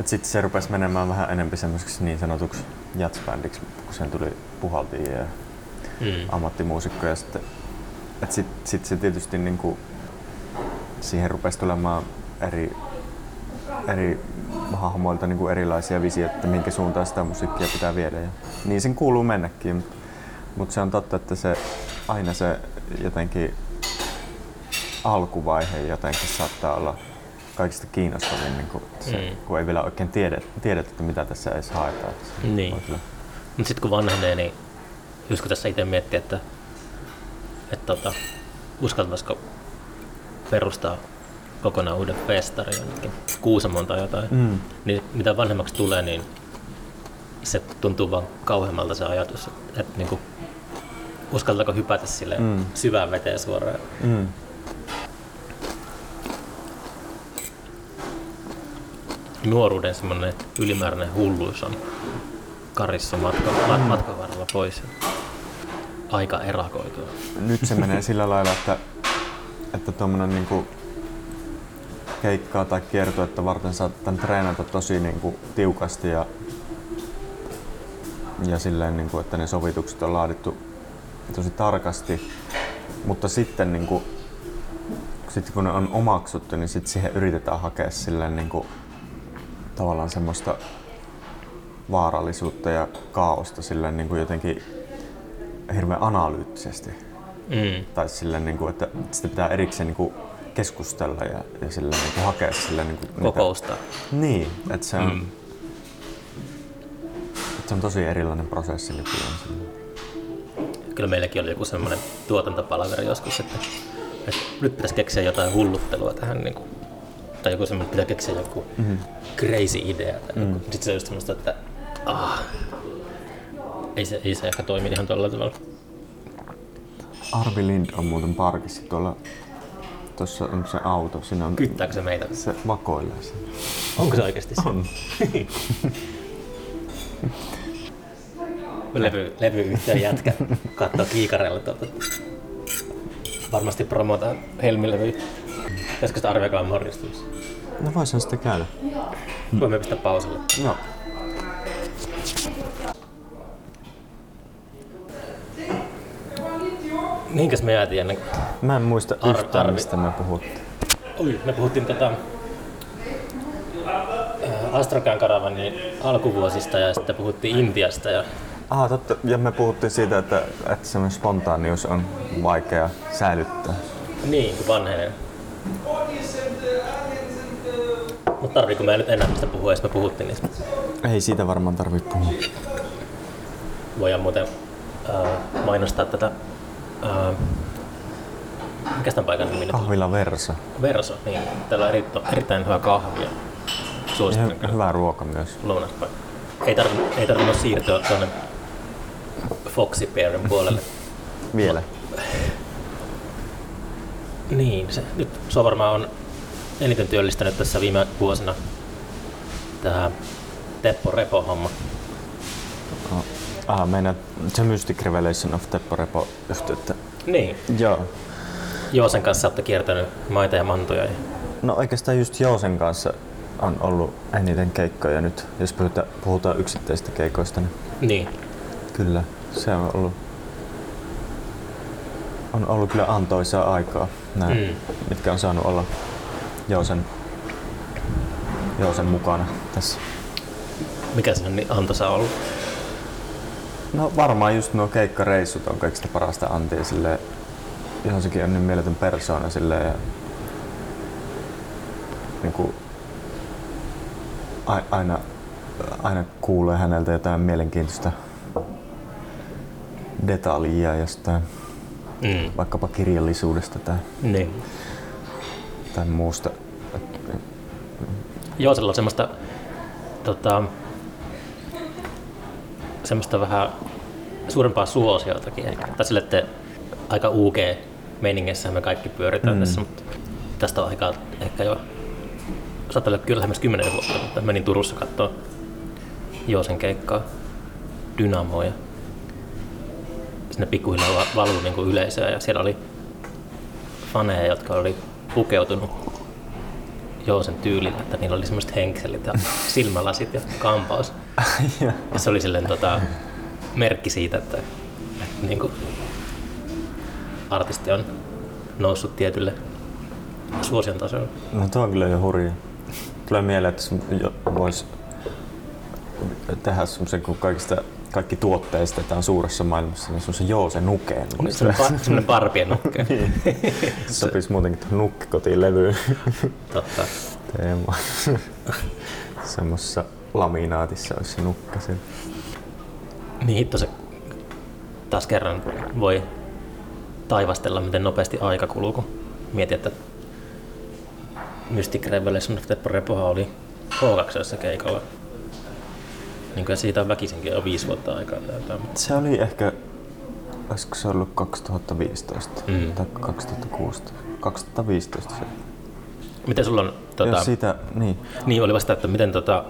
Et sitten se rupesi menemään vähän enempi semmoiseksi niin sanotuksi jatsbändiksi, kun sen tuli puhaltiin ja Mm. ammattimuusikkoja sitten. Et sit, sit se tietysti niinku, siihen rupesi tulemaan eri, eri hahmoilta niinku erilaisia visioita, että minkä suuntaan sitä musiikkia pitää viedä. Ja niin sen kuuluu mennäkin, mutta mut se on totta, että se aina se jotenkin alkuvaihe jotenkin saattaa olla kaikista kiinnostavin, niin kun, se, Mm. kun ei vielä oikein tiedä, tiedetä, että mitä tässä edes haetaan. Niin. Mutta sitten kun vanhenee, niin just kun tässä itse miettii, että, että tota, uskaltaisiko perustaa kokonaan uuden festarin jonnekin Kuusamon tai jotain, Mm. niin mitä vanhemmaksi tulee, niin se tuntuu vaan kauheammalta se ajatus, että, että niin kuin, uskaltaako hypätä sille Mm. syvään veteen suoraan. Mm. Nuoruuden semmoinen ylimääräinen hulluus on karissa matka, mm. matkan varrella pois. Aika erakoitua. nyt se menee sillä (laughs) lailla, että, että tuommoinen niinku keikkaa tai kiertuetta varten saattaa treenata tosi niinku tiukasti ja, ja silleen, niinku, että ne sovitukset on laadittu tosi tarkasti. Mutta sitten niinku, sitten kun ne on omaksuttu, niin sitten siihen yritetään hakea silleen niinku, tavallaan semmoista vaarallisuutta ja kaaosta silleen niinku jotenkin hirveän analyyttisesti Mm. tai silleen, niin kuin, että sitä pitää erikseen niin kuin keskustella ja, ja silleen, niin kuin hakea silleen, niin kuin, Kokousta. Niin, että se on, mm. että se on tosi erilainen prosessi nykyään. silleen. Kyllä meilläkin oli joku semmoinen tuotantopalaveri joskus, että, että nyt pitäisi keksiä jotain hulluttelua tähän. Niin kuin, tai joku semmoinen, pitää keksiä joku mm-hmm. crazy idea. Tai mm. Sitten se on just semmoista, että ah, ei, se, ei se ehkä toimi ihan tuolla tavalla. Arvi Lind on muuten parkissa tuolla, tuossa on se auto, siinä on, Kyttääkö se meitä? se vakoilee siinä. Onko se oikeasti se? On. (laughs) Levy, levyyhtiön jätkä katsoo kiikarella tuolta. Varmasti promotaan Helmilevyä. Pitäisikö sitä arvioikaa morjistumassa? No voisin sitä käydä. Voimme pistää pauselle. No. Mihinkäs me jäätiin ennen? Mä en muista Ar- yhtään, Arvi. mistä me puhuttiin. Oi, me puhuttiin tota, Astrakan karavanin alkuvuosista ja sitten puhuttiin Intiasta ja Ah, totta. Ja me puhuttiin siitä, että, että semmoinen spontaanius on vaikea säilyttää. niin, kun vanhenee. Mutta tarviiko me nyt enää mistä puhua, jos me puhuttiin niistä? Ei siitä varmaan tarvitse puhua. Voidaan muuten ää, mainostaa tätä, ää, mikä tämän paikan nimi? Kahvila Versa. Verso, niin. Täällä on eri, erittäin hyvä kahvia. Ja Suosittelen hyvä ruoka myös. lounaspaikka. Ei tarvinnut, ei tarvinnut siirtyä tuonne Foxy Bearin puolelle. Vielä. Niin, se, nyt se on varmaan on eniten työllistänyt tässä viime vuosina tämä Teppo Repo-homma. Oh. Ah, meinaat The Mystic Revelation of Teppo Repo yhteyttä. Niin, Joo. Joosen kanssa olette kiertänyt maita ja mantuja. Ja... No oikeastaan just Joosen kanssa on ollut eniten keikkoja nyt, jos puhutaan, puhutaan yksittäisistä keikoista. Niin Niin, kyllä, se on ollut, on ollut kyllä antoisaa aikaa, nämä, Mm. mitkä on saanut olla Joosen, Joosen mukana tässä. mikä se on niin antoisa ollut? No varmaan just nuo keikkareissut on kaikista parasta antia silleen, ihan sekin on niin mieletön persoona silleen ja niin kuin, aina, aina kuulee häneltä jotain mielenkiintoista detaljia jostain, Mm. vaikkapa kirjallisuudesta tai, Niin. tai muusta. Joosella on semmoista, tota, semmoista vähän suurempaa suosiotakin ehkä. Tai sille, että aika UG meiningissä me kaikki pyöritään mm. tässä, mutta tästä on aikaa ehkä jo saattaa olla kyllä lähemmäs 10 vuotta, mutta menin Turussa katsoa Joosen keikkaa Dynamoa sinne pikkuhiljaa va- valui niin kuin yleisöä ja siellä oli faneja, jotka oli pukeutunut Joosen tyylillä, että niillä oli semmoiset henkselit ja (laughs) silmälasit ja kampaus. ja se oli silleen tota, merkki siitä, että, että niin kuin, artisti on noussut tietylle suosion tasolle. No tuo on kyllä jo hurja. Tulee mieleen, että voisi tehdä semmoisen, kun kaikista kaikki tuotteistetaan suuressa maailmassa, niin semmoisen Joose Nukeen. Semmoinen parpien nukke. (laughs) niin. Sopisi muutenkin tuohon nukkikotiin levyyn. Totta. Teema. Semmoisessa laminaatissa olisi se nukka siellä. Niin hitto se taas kerran voi taivastella, miten nopeasti aika kuluu, kun mietin, että Mystic Revelation of the Prepoha oli H2 keikalla niin kuin siitä on väkisinkin jo viisi vuotta aikaa. Tai Se oli ehkä, olisiko se ollut 2015 mm. tai 2016? 2015 se. Miten sulla on... Tota, Jos siitä, niin. Niin, oli vasta, että miten tota,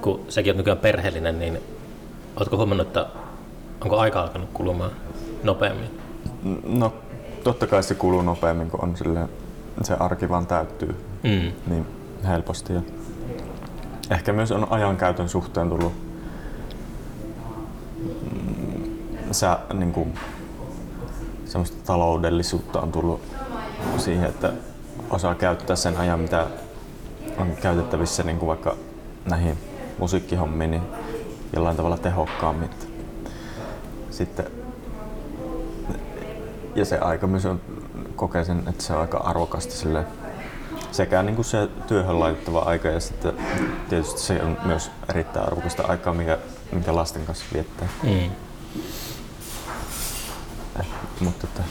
kun säkin oot nykyään perheellinen, niin ootko huomannut, että onko aika alkanut kulumaan nopeammin? No, totta kai se kuluu nopeammin, kun on silleen, se arki vaan täyttyy mm. niin helposti. Ja ehkä myös on ajankäytön suhteen tullut mm, sä, niin kuin, semmoista taloudellisuutta on tullut siihen, että osaa käyttää sen ajan, mitä on käytettävissä niin kuin vaikka näihin musiikkihommiin, niin jollain tavalla tehokkaammin. Sitten, ja se aika myös on, kokee sen, että se on aika arvokasta sille sekä niin kuin se työhön laitettava aika ja sitten tietysti se on myös erittäin arvokasta aikaa, mikä, mikä lasten kanssa viettää. Mm. Eh, mutta että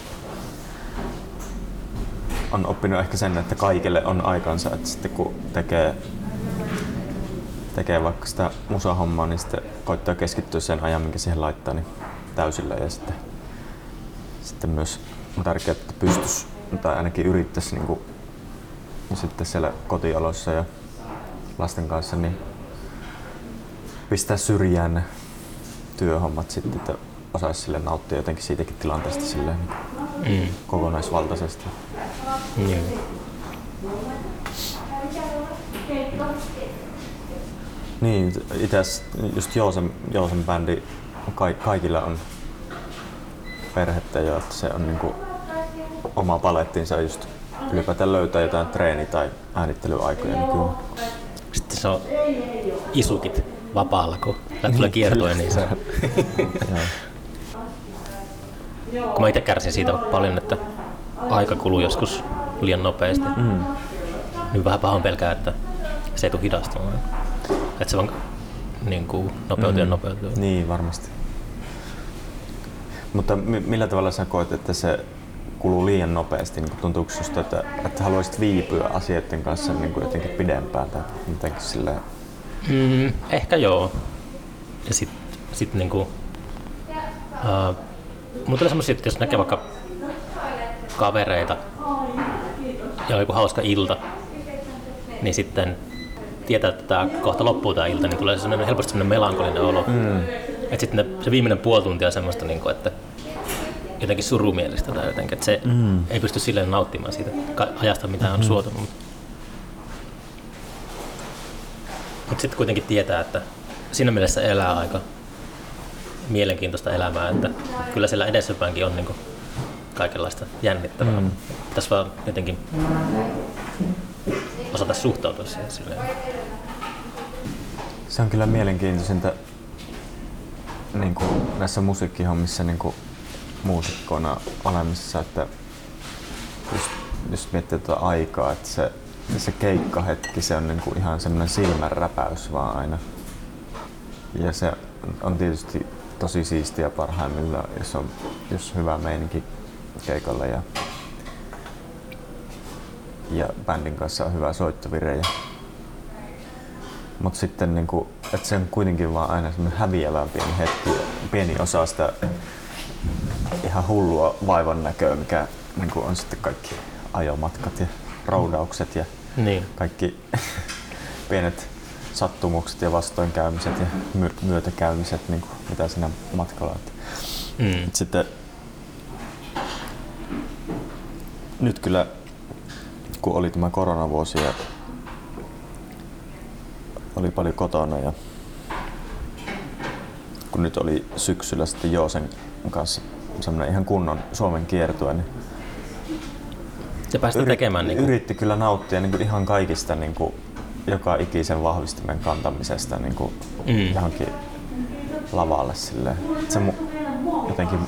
on oppinut ehkä sen, että kaikille on aikansa, että sitten kun tekee, tekee vaikka sitä musahommaa, niin sitten koittaa keskittyä sen ajan, minkä siihen laittaa, niin täysillä ja sitten, sitten myös on tärkeää, että pystyisi tai ainakin yrittäisi niin kuin sitten siellä kotioloissa ja lasten kanssa, niin pistää syrjään ne työhommat sitten, että osaisi sille nauttia jotenkin siitäkin tilanteesta silleen, niin mm. kokonaisvaltaisesti. Mm. Niin, itse just Joosen, Joosen bändi, kaikilla on perhettä jo, että se on niinku oma palettinsa just ylipäätään löytää jotain treeni- tai äänittelyaikoja nykyään. Sitten se on isukit vapaalla, kun tulee kiertoja, niin se Kun mä itse kärsin siitä paljon, että aika kuluu joskus liian nopeasti. Mm. Niin vähän pahoin pelkää, että se ei tule hidastumaan. Että se vaan niin kuin, nopeutuu mm. ja nopeutuu. Niin, varmasti. Mutta millä tavalla sä koet, että se kuluu liian nopeasti? Niin tuntuuko susta, että, että haluaisit viipyä asioiden kanssa niin kuin jotenkin pidempään tai jotenkin silleen? Mm, ehkä joo. Ja sitten sit niinku, uh, mulla tulee semmosia, että jos näkee vaikka kavereita ja on joku hauska ilta, niin sitten tietää, että tämä kohta loppuu tämä ilta, niin tulee semmoinen, helposti semmoinen melankolinen olo. Mm. Että sitten se viimeinen puoli tuntia on semmoista, niin kuin, että jotenkin surumielistä tai jotenkin, että se mm. ei pysty silleen nauttimaan siitä ajasta, mitä on mm. suotunut. Mutta sitten kuitenkin tietää, että siinä mielessä elää aika mielenkiintoista elämää, että kyllä siellä edessäpäinkin on niin kaikenlaista jännittävää. Mm. Tässä vaan jotenkin osata suhtautua siihen silleen. Se on kyllä mielenkiintoisinta niin kuin näissä musiikkihommissa niin kuin muusikkona olemassa, että just, just miettii tuota aikaa, että se, se keikkahetki, se on niinku ihan semmoinen silmänräpäys vaan aina. Ja se on tietysti tosi siistiä parhaimmillaan, jos on, jos hyvä meininki keikalla ja, ja bändin kanssa on hyvä soittovire. Ja, mutta sitten, niinku, että se on kuitenkin vaan aina semmoinen häviävä pieni hetki, pieni osa sitä ihan hullua vaivan näköä, mikä niin kuin on sitten kaikki ajomatkat ja roudaukset ja niin. kaikki (laughs) pienet sattumukset ja vastoinkäymiset ja myötäkäymiset, niin kuin mitä siinä matkalla on. Mm. Sitten nyt kyllä, kun oli tämä koronavuosi ja oli paljon kotona ja kun nyt oli syksyllä sitten Joosen kanssa semmoinen ihan kunnon Suomen kiertue, niin ja päästä yrit, tekemään niin kuin... yritti kyllä nauttia niin kuin ihan kaikista niin kuin joka ikisen vahvistimen kantamisesta niin kuin mm. johonkin lavalle. Silleen. Se mu- jotenkin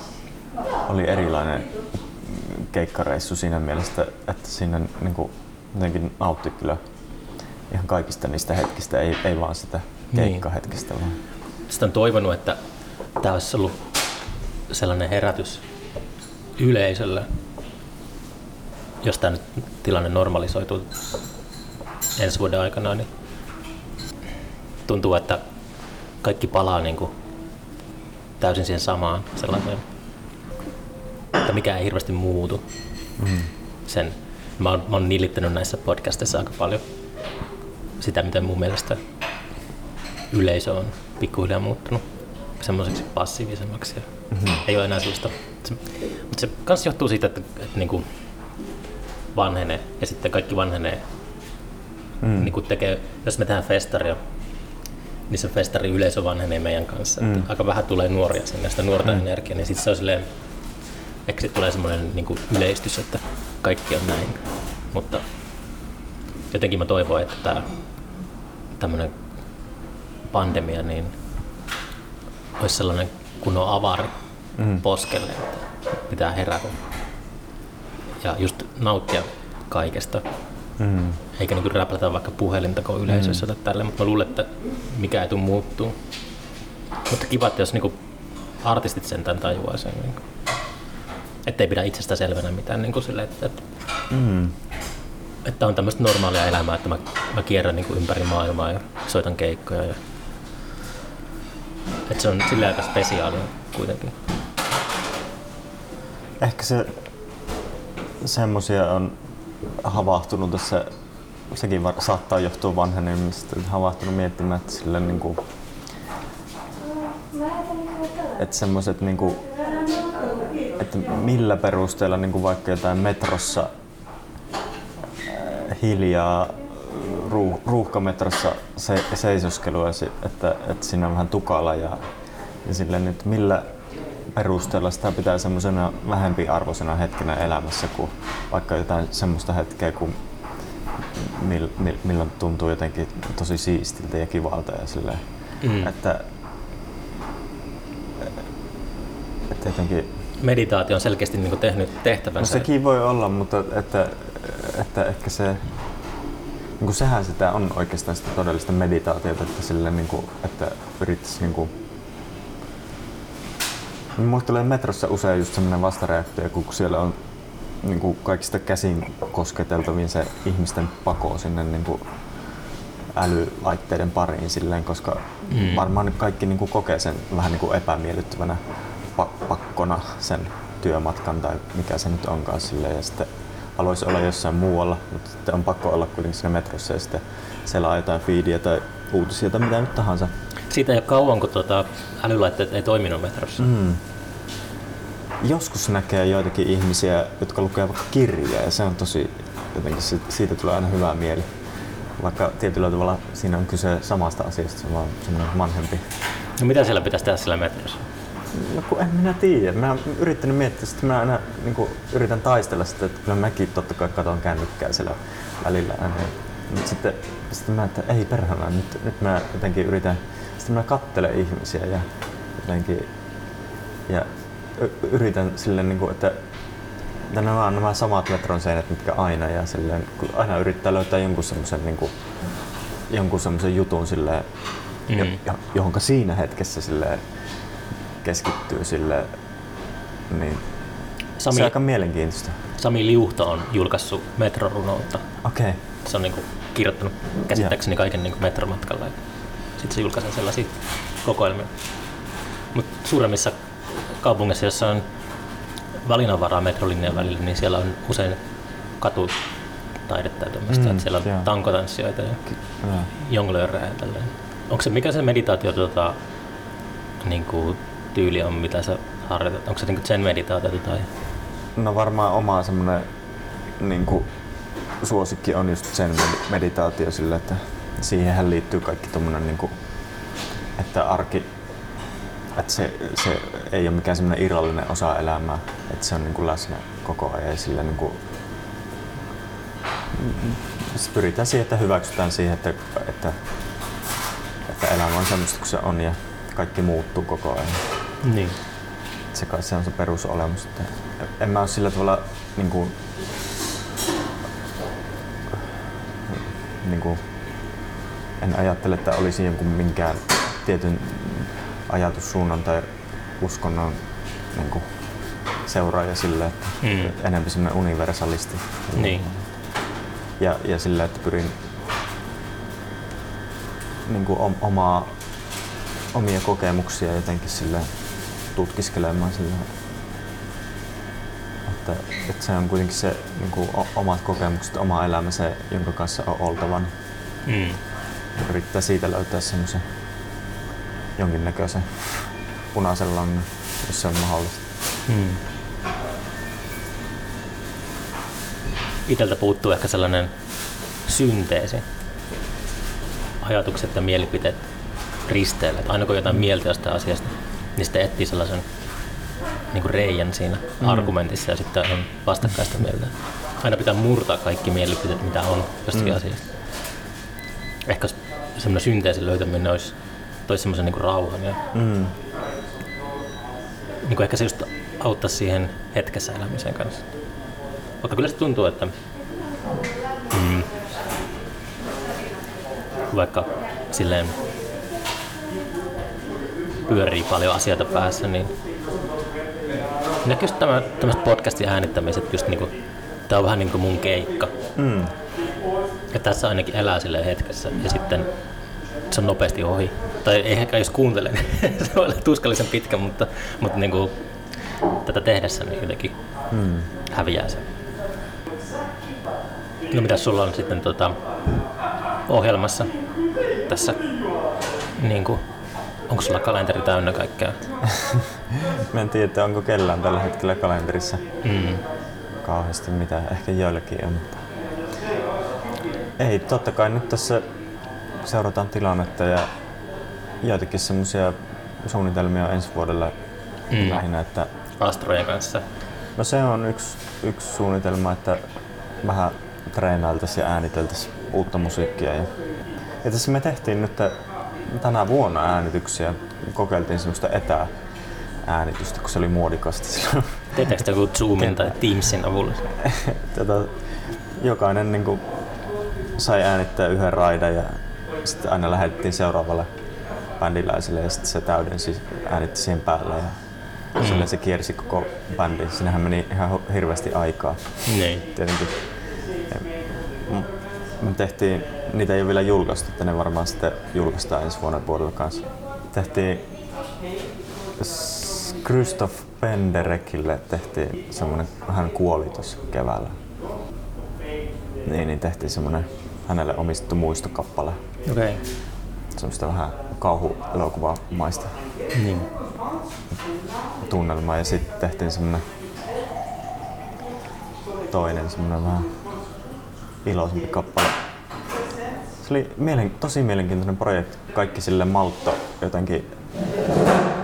oli erilainen keikkareissu siinä mielessä, että siinä niin kuin, jotenkin nautti kyllä ihan kaikista niistä hetkistä, ei, ei vaan sitä niin. keikkahetkestä. Niin. Vaan. Sitä on toivonut, että tämä olisi ollut sellainen herätys yleisölle, jos tämä nyt tilanne normalisoituu ensi vuoden aikana, niin tuntuu, että kaikki palaa niin kuin täysin siihen samaan sellaiseen, että mikä ei hirveästi muutu. Mm. Sen, mä, oon, mä oon nilittänyt näissä podcasteissa aika paljon sitä, miten mun mielestä yleisö on pikkuhiljaa muuttunut semmoiseksi passiivisemmaksi. Ja mm-hmm. Ei ole enää sellaista. Se, mutta se kans johtuu siitä, että, että, että niin kuin vanhenee ja sitten kaikki vanhenee mm. niin tekee, jos me tehdään festaria, niin se festari yleisö vanhenee meidän kanssa. Mm. Aika vähän tulee nuoria sinne, sitä nuorta mm. energiaa, niin sitten se on silleen, ehkä se tulee semmoinen niin yleistys, että kaikki on näin. Mutta jotenkin mä toivon, että tämä tämmöinen pandemia niin olisi sellainen kunnon avari mm. poskelle, että pitää herätä ja just nauttia kaikesta. Mm. Eikä niin räplätä vaikka puhelinta kun yleisössä mm. tai tälle, mutta mä luulen, että mikä ei tule muuttuu. Mutta kiva, että jos niin artistit sentään tajuaa sen. Niin että ei pidä itsestä selvänä mitään niin sille, että, että, mm. että on tämmöistä normaalia elämää, että mä, mä kierrän niin ympäri maailmaa ja soitan keikkoja. Ja, että se on sillä aika spesiaalia kuitenkin. Ehkä se semmoisia on havahtunut tässä, sekin var, saattaa johtua vanhenemista, havahtunut miettimään, että sille niin kuin, että semmoiset niin kuin, että millä perusteella niin kuin vaikka jotain metrossa äh, hiljaa ruuh, ruuhkametrossa se, seisoskelua, että, että siinä on vähän tukala ja, ja silleen, että millä perusteella sitä pitää semmoisena vähempi arvoisena hetkenä elämässä kuin vaikka jotain semmoista hetkeä, kun mill, mill, milloin tuntuu jotenkin tosi siistiltä ja kivalta ja silleen, mm. että, että jotenkin meditaatio on selkeästi niin tehnyt tehtävänsä. No sekin voi olla, mutta että, että ehkä se, niin kuin sehän sitä on oikeastaan sitä todellista meditaatiota, että, sille, niin kuin, että yrittäisi niin kuin, Mulle tulee metrossa usein just semmoinen vastareaktio, kun siellä on niin kuin kaikista käsin kosketeltavin se ihmisten pako sinne niin kuin älylaitteiden pariin silleen, koska mm. varmaan kaikki niin kuin kokee sen vähän niin kuin epämiellyttävänä pakkona sen työmatkan tai mikä se nyt onkaan silleen, ja sitten haluaisi olla jossain muualla, mutta sitten on pakko olla kuitenkin siinä metrossa ja sitten selaa jotain feedia tai uutisia tai mitä nyt tahansa. Siitä ei ole kauan, kun tuota, älylaitteet ei toiminut metrossa. Mm. Joskus näkee joitakin ihmisiä, jotka lukevat vaikka kirjaa ja se on tosi, jotenkin siitä tulee aina hyvää mieli. Vaikka tietyllä tavalla siinä on kyse samasta asiasta, se on vaan semmoinen vanhempi. No mitä siellä pitäisi tehdä sillä metrossa? No kun en minä tiedä. Mä oon yrittänyt miettiä, että mä aina niin kuin, yritän taistella sitä, että kyllä mäkin totta kai katon kännykkää siellä välillä ääneen. Mutta sitten, sitten mä, että ei perhana, nyt, nyt mä jotenkin yritän, sitten mä kattelen ihmisiä ja jotenkin, ja yritän silleen, niin kuin, että nämä on nämä samat metron seinät, mitkä aina ja silleen, kun aina yrittää löytää jonkun semmoisen niin kuin, jonkun semmoisen jutun silleen, mm. johonka siinä hetkessä silleen, keskittyy sille, niin Sami, se on aika mielenkiintoista. Sami Liuhto on julkaissut metrorunoutta. Okei. Okay. Se on niin kuin, kirjoittanut käsittääkseni yeah. kaiken niin kuin metromatkalla. Sitten se julkaisee sellaisia kokoelmia. Mutta suuremmissa kaupungeissa, joissa on valinnanvaraa metrolinjan välillä, niin siellä on usein katutaidetta ja tämmöistä. Mm, siellä on yeah. tankotanssijoita ja yeah. jonglöörejä ja tälleen. Onko se, mikä se meditaatio tota, niin kuin, tyyli on, mitä sä harjoitat? Onko se niin sen meditaatio tai? No varmaan oma semmoinen niin kuin, suosikki on just sen meditaatio sille, että siihenhän liittyy kaikki tommonen niinku, että arki, että se, se ei ole mikään semmoinen irrallinen osa elämää, että se on niinku läsnä koko ajan ja sillä niinku, siis pyritään siihen, että hyväksytään siihen, että, että, että elämä on semmoista kuin se on ja kaikki muuttuu koko ajan. Niin. Se kai se on se perusolemus. Että en mä ole sillä tavalla niin kuin, niin kuin, en ajattele, että olisi jonkun minkään tietyn ajatussuunnan tai uskonnon niin kuin, seuraaja sille, että Mm. enemmän semmoinen universalisti. Niin. Ja, ja sillä, että pyrin niin kuin om, omaa, omia kokemuksia jotenkin sille tutkiskelemaan sillä, että, että se on kuitenkin se niin kuin omat kokemukset, oma elämä se, jonka kanssa on oltava. Niin Mm. yrittää siitä löytää semmoisen jonkinnäköisen punaisen langan, jos se on mahdollista. Mm. Iteltä puuttuu ehkä sellainen synteesi. Ajatukset ja mielipiteet risteillä. Aina kun jotain mieltä jostain asiasta, niin sitten etsii sellaisen niin kuin reijän siinä mm. argumentissa ja sitten on vastakkaista mieltä. Aina pitää murtaa kaikki mielipiteet, mitä on jostakin mm. asiasta. Ehkä semmoinen synteesin löytäminen olisi, toisi semmoisen niin kuin rauhan ja Mm. niin kuin ehkä se just auttaa siihen hetkessä elämisen kanssa. Mutta kyllä se tuntuu, että mm, vaikka silleen pyörii paljon asioita päässä, niin näkyy tämä, tämmöiset podcastin äänittämiset just niinku, tää on vähän niin kuin mun keikka. Mm. Ja tässä ainakin elää silleen hetkessä ja sitten se on nopeasti ohi. Tai ei ehkä jos kuuntele, niin (laughs) se olla tuskallisen pitkä, mutta, mutta niin kuin, tätä tehdessä niin jotenkin Mm. häviää se. No mitä sulla on sitten tota, ohjelmassa tässä? Niin kuin, onko sulla kalenteri täynnä kaikkea? (laughs) Mä en tiedä, onko kellään tällä hetkellä kalenterissa Mm. kauheasti mitä, ehkä joillakin on. Mutta... Ei, totta kai nyt tässä seurataan tilannetta ja joitakin semmoisia suunnitelmia ensi vuodelle mm. lähinnä, että Astrojen kanssa. no se on yksi, yksi suunnitelma, että vähän treenailtaisiin ja ääniteltäisiin uutta musiikkia. Ja, ja tässä me tehtiin nyt tänä vuonna äänityksiä, kokeiltiin semmoista etäääänitystä, kun se oli muodikasta silloin. (laughs) Teettekö te joku Zoomin tai Teamsin avulla? (laughs) Tätä, jokainen niin kuin, sai äänittää yhden raidan ja sitten aina lähetettiin seuraavalle bändiläiselle ja sitten se täydensi äänitti siihen päälle ja mm. sillä se kiersi koko bändi. Sinähän meni ihan hirveästi aikaa. Niin. Tietenkin me tehtiin, niitä ei ole vielä julkaistu, että ne varmaan sitten julkaistaan ensi vuonna puolella kanssa. Tehtiin Christoph Penderekille tehtiin semmonen, hän kuoli tuossa keväällä. Niin, niin tehtiin semmonen hänelle omistettu muistokappale. Okei. Okay. Semmoista vähän kauhuelokuvamaista Niin. tunnelmaa ja sitten tehtiin semmonen toinen semmonen vähän iloisempi kappale. Se oli mielen, tosi mielenkiintoinen projekti. Kaikki sille maltto jotenkin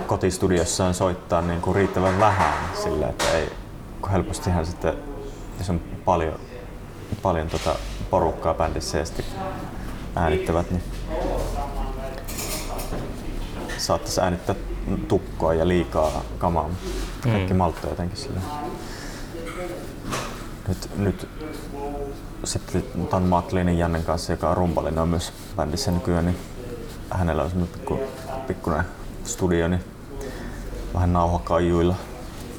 kotistudiossaan soittaa niin kuin riittävän vähän sille, että ei, kun helpostihan sitten, jos on paljon, paljon tota porukkaa bändissä ja sitten äänittävät, niin saattaisi äänittää tukkoa ja liikaa kamaa. mutta Kaikki Mm. maltto jotenkin sillä. Nyt, nyt sitten ton Matlinin Jannen kanssa, joka on rumpalina on myös bändissä nykyään, niin hänellä on semmoinen pikku, pikkuinen studio, niin vähän nauhakaijuilla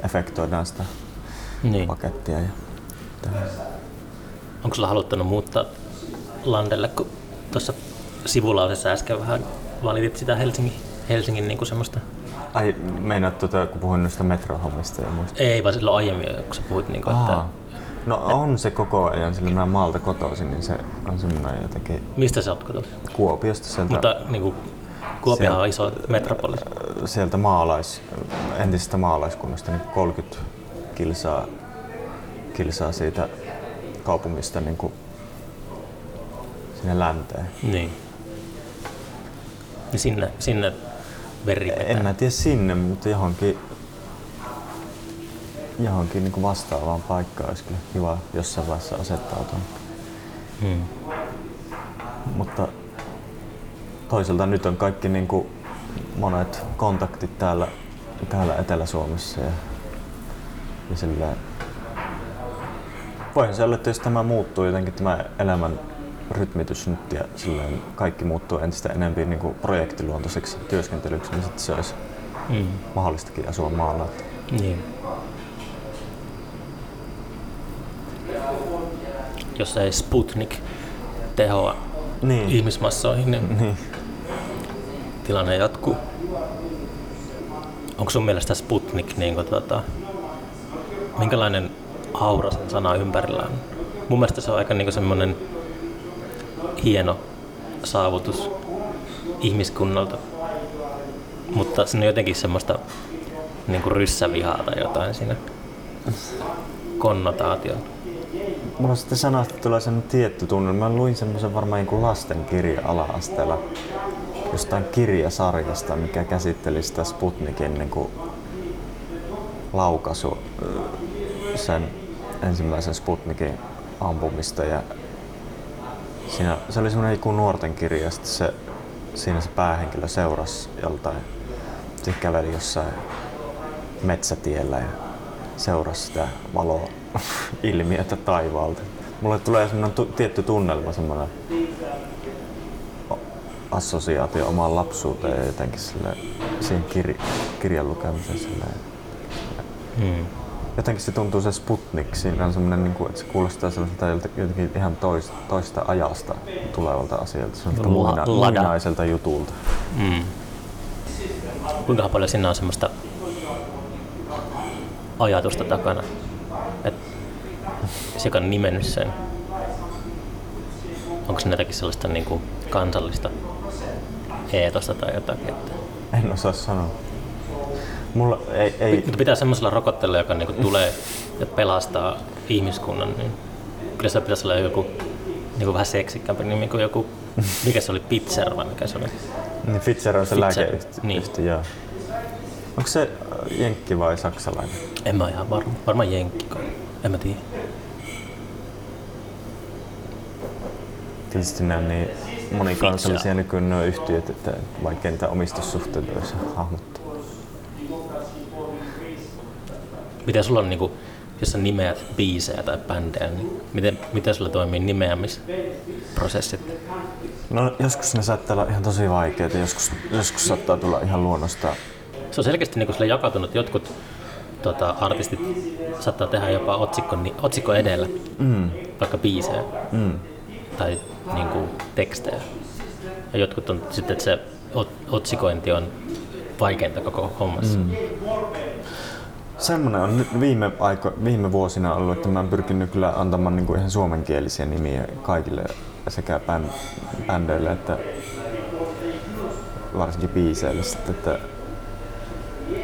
efektoidaan sitä niin. pakettia. Ja Onko sulla haluttanut muuttaa landelle, kun tuossa sivulausessa äsken vähän valitit sitä Helsingin, Helsingin niin kuin semmoista... Ai, meinaat tuota, kun puhuin noista metrohommista ja muista. Ei, vaan silloin aiemmin, kun sä puhuit, niin kuin, että. No on se koko ajan, sillä mä maalta kotoisin, niin se on semmoinen jotenkin mistä sä oot kotoisin? Kuopiosta sieltä, Mutta niin kuin, Kuopiohan on iso metropoli. sieltä maalais, entisestä maalaiskunnasta niin 30 kilsaa, kilsaa siitä kaupungista niin kuin sinne länteen. Niin. Niin sinne, sinne veri. En mä tiedä sinne, mutta johonkin, johonkin niin kuin vastaavaan paikkaan olisi kyllä kiva jossain vaiheessa asettautua. Hmm. Mutta toisaalta nyt on kaikki niin kuin monet kontaktit täällä, täällä Etelä-Suomessa ja, ja silleen, voihan se olla, että jos tämä muuttuu jotenkin tämä elämän rytmitys nyt ja silleen kaikki muuttuu entistä enemmän niin kuin projektiluontoiseksi työskentelyksi, niin sitten se olisi Hmm. mahdollistakin asua maalla. Niin. Jos ei Sputnik tehoa Niin. ihmismassoihin, niin Niin. tilanne jatkuu. Onko sun mielestä Sputnik, niin kuin, tota, minkälainen aura sen sana ympärillä on? Mun mielestä se on aika niin semmoinen hieno saavutus ihmiskunnalta, mutta siinä on jotenkin semmoista niin kuin ryssävihaa tai jotain siinä konnotaation. Mulla sitten sanasta tulee sellainen tietty tunne. Mä luin semmoisen varmaan niin lastenkirja ala-asteella jostain kirjasarjasta, mikä käsitteli sitä Sputnikin niin kuin laukaisu sen ensimmäisen Sputnikin ampumista ja siinä, se oli semmoinen joku nuorten kirja, sitten se, siinä se päähenkilö seurasi joltain, se käveli jossain metsätiellä ja seurasi sitä valoa (laughs) ilmiötä taivaalta. Mulle tulee semmoinen tu- tietty tunnelma, semmoinen assosiaatio omaan lapsuuteen ja jotenkin sille, siihen kir- kirjan lukemiseen silleen. Hmm. Jotenkin se tuntuu se Sputnik, siinä on semmoinen, niin kuin, että se kuulostaa sellaiselta jotenkin ihan tois, toista ajasta tulevalta asialta, semmoiselta La- muina, muinaiselta jutulta. Mm. Kuinka paljon siinä on semmoista ajatusta takana, että se, joka on nimennyt sen, onko se jotakin sellaista niin kuin kansallista eetosta tai jotakin. Että... En osaa sanoa. Mulla ei, ei, Mutta pitää semmoisella rokotteella, joka niin kuin tulee ja pelastaa ihmiskunnan, niin kyllä se pitäisi olla joku niin kuin vähän seksikämpi nimi kuin joku, mikä se oli, Pizzer vai mikä se oli? Niin Pfizer on se lääkeyhtiö, niin. niin. joo. Onko se äh, jenkki vai saksalainen? En mä ihan varma. Varmaan Jenkki. En mä tiedä. Tietysti nämä on niin monikansallisia nykyään nuo yhtiöt, että vaikka niitä omistussuhteita olisi hahmottaa. Miten sulla on, niinku, jos sä nimeät biisejä tai bändejä, niin miten, miten sulla toimii nimeämisprosessit? No joskus ne saattaa olla ihan tosi vaikeita, joskus, joskus saattaa tulla ihan luonnosta. Se on selkeästi niinku sille jakautunut. Jotkut tota, artistit saattaa tehdä jopa otsikko, ni- otsikko edellä, Mm. vaikka biisejä Mm. tai niinku, tekstejä. Ja jotkut on sitten, että se ot- otsikointi on vaikeinta koko hommassa. Mm. Semmoinen on nyt viime, aiko, viime vuosina ollut, että mä oon pyrkinyt kyllä antamaan niin kuin ihan suomenkielisiä nimiä kaikille sekä bän, bändeille että varsinkin biiseille. Sitten, että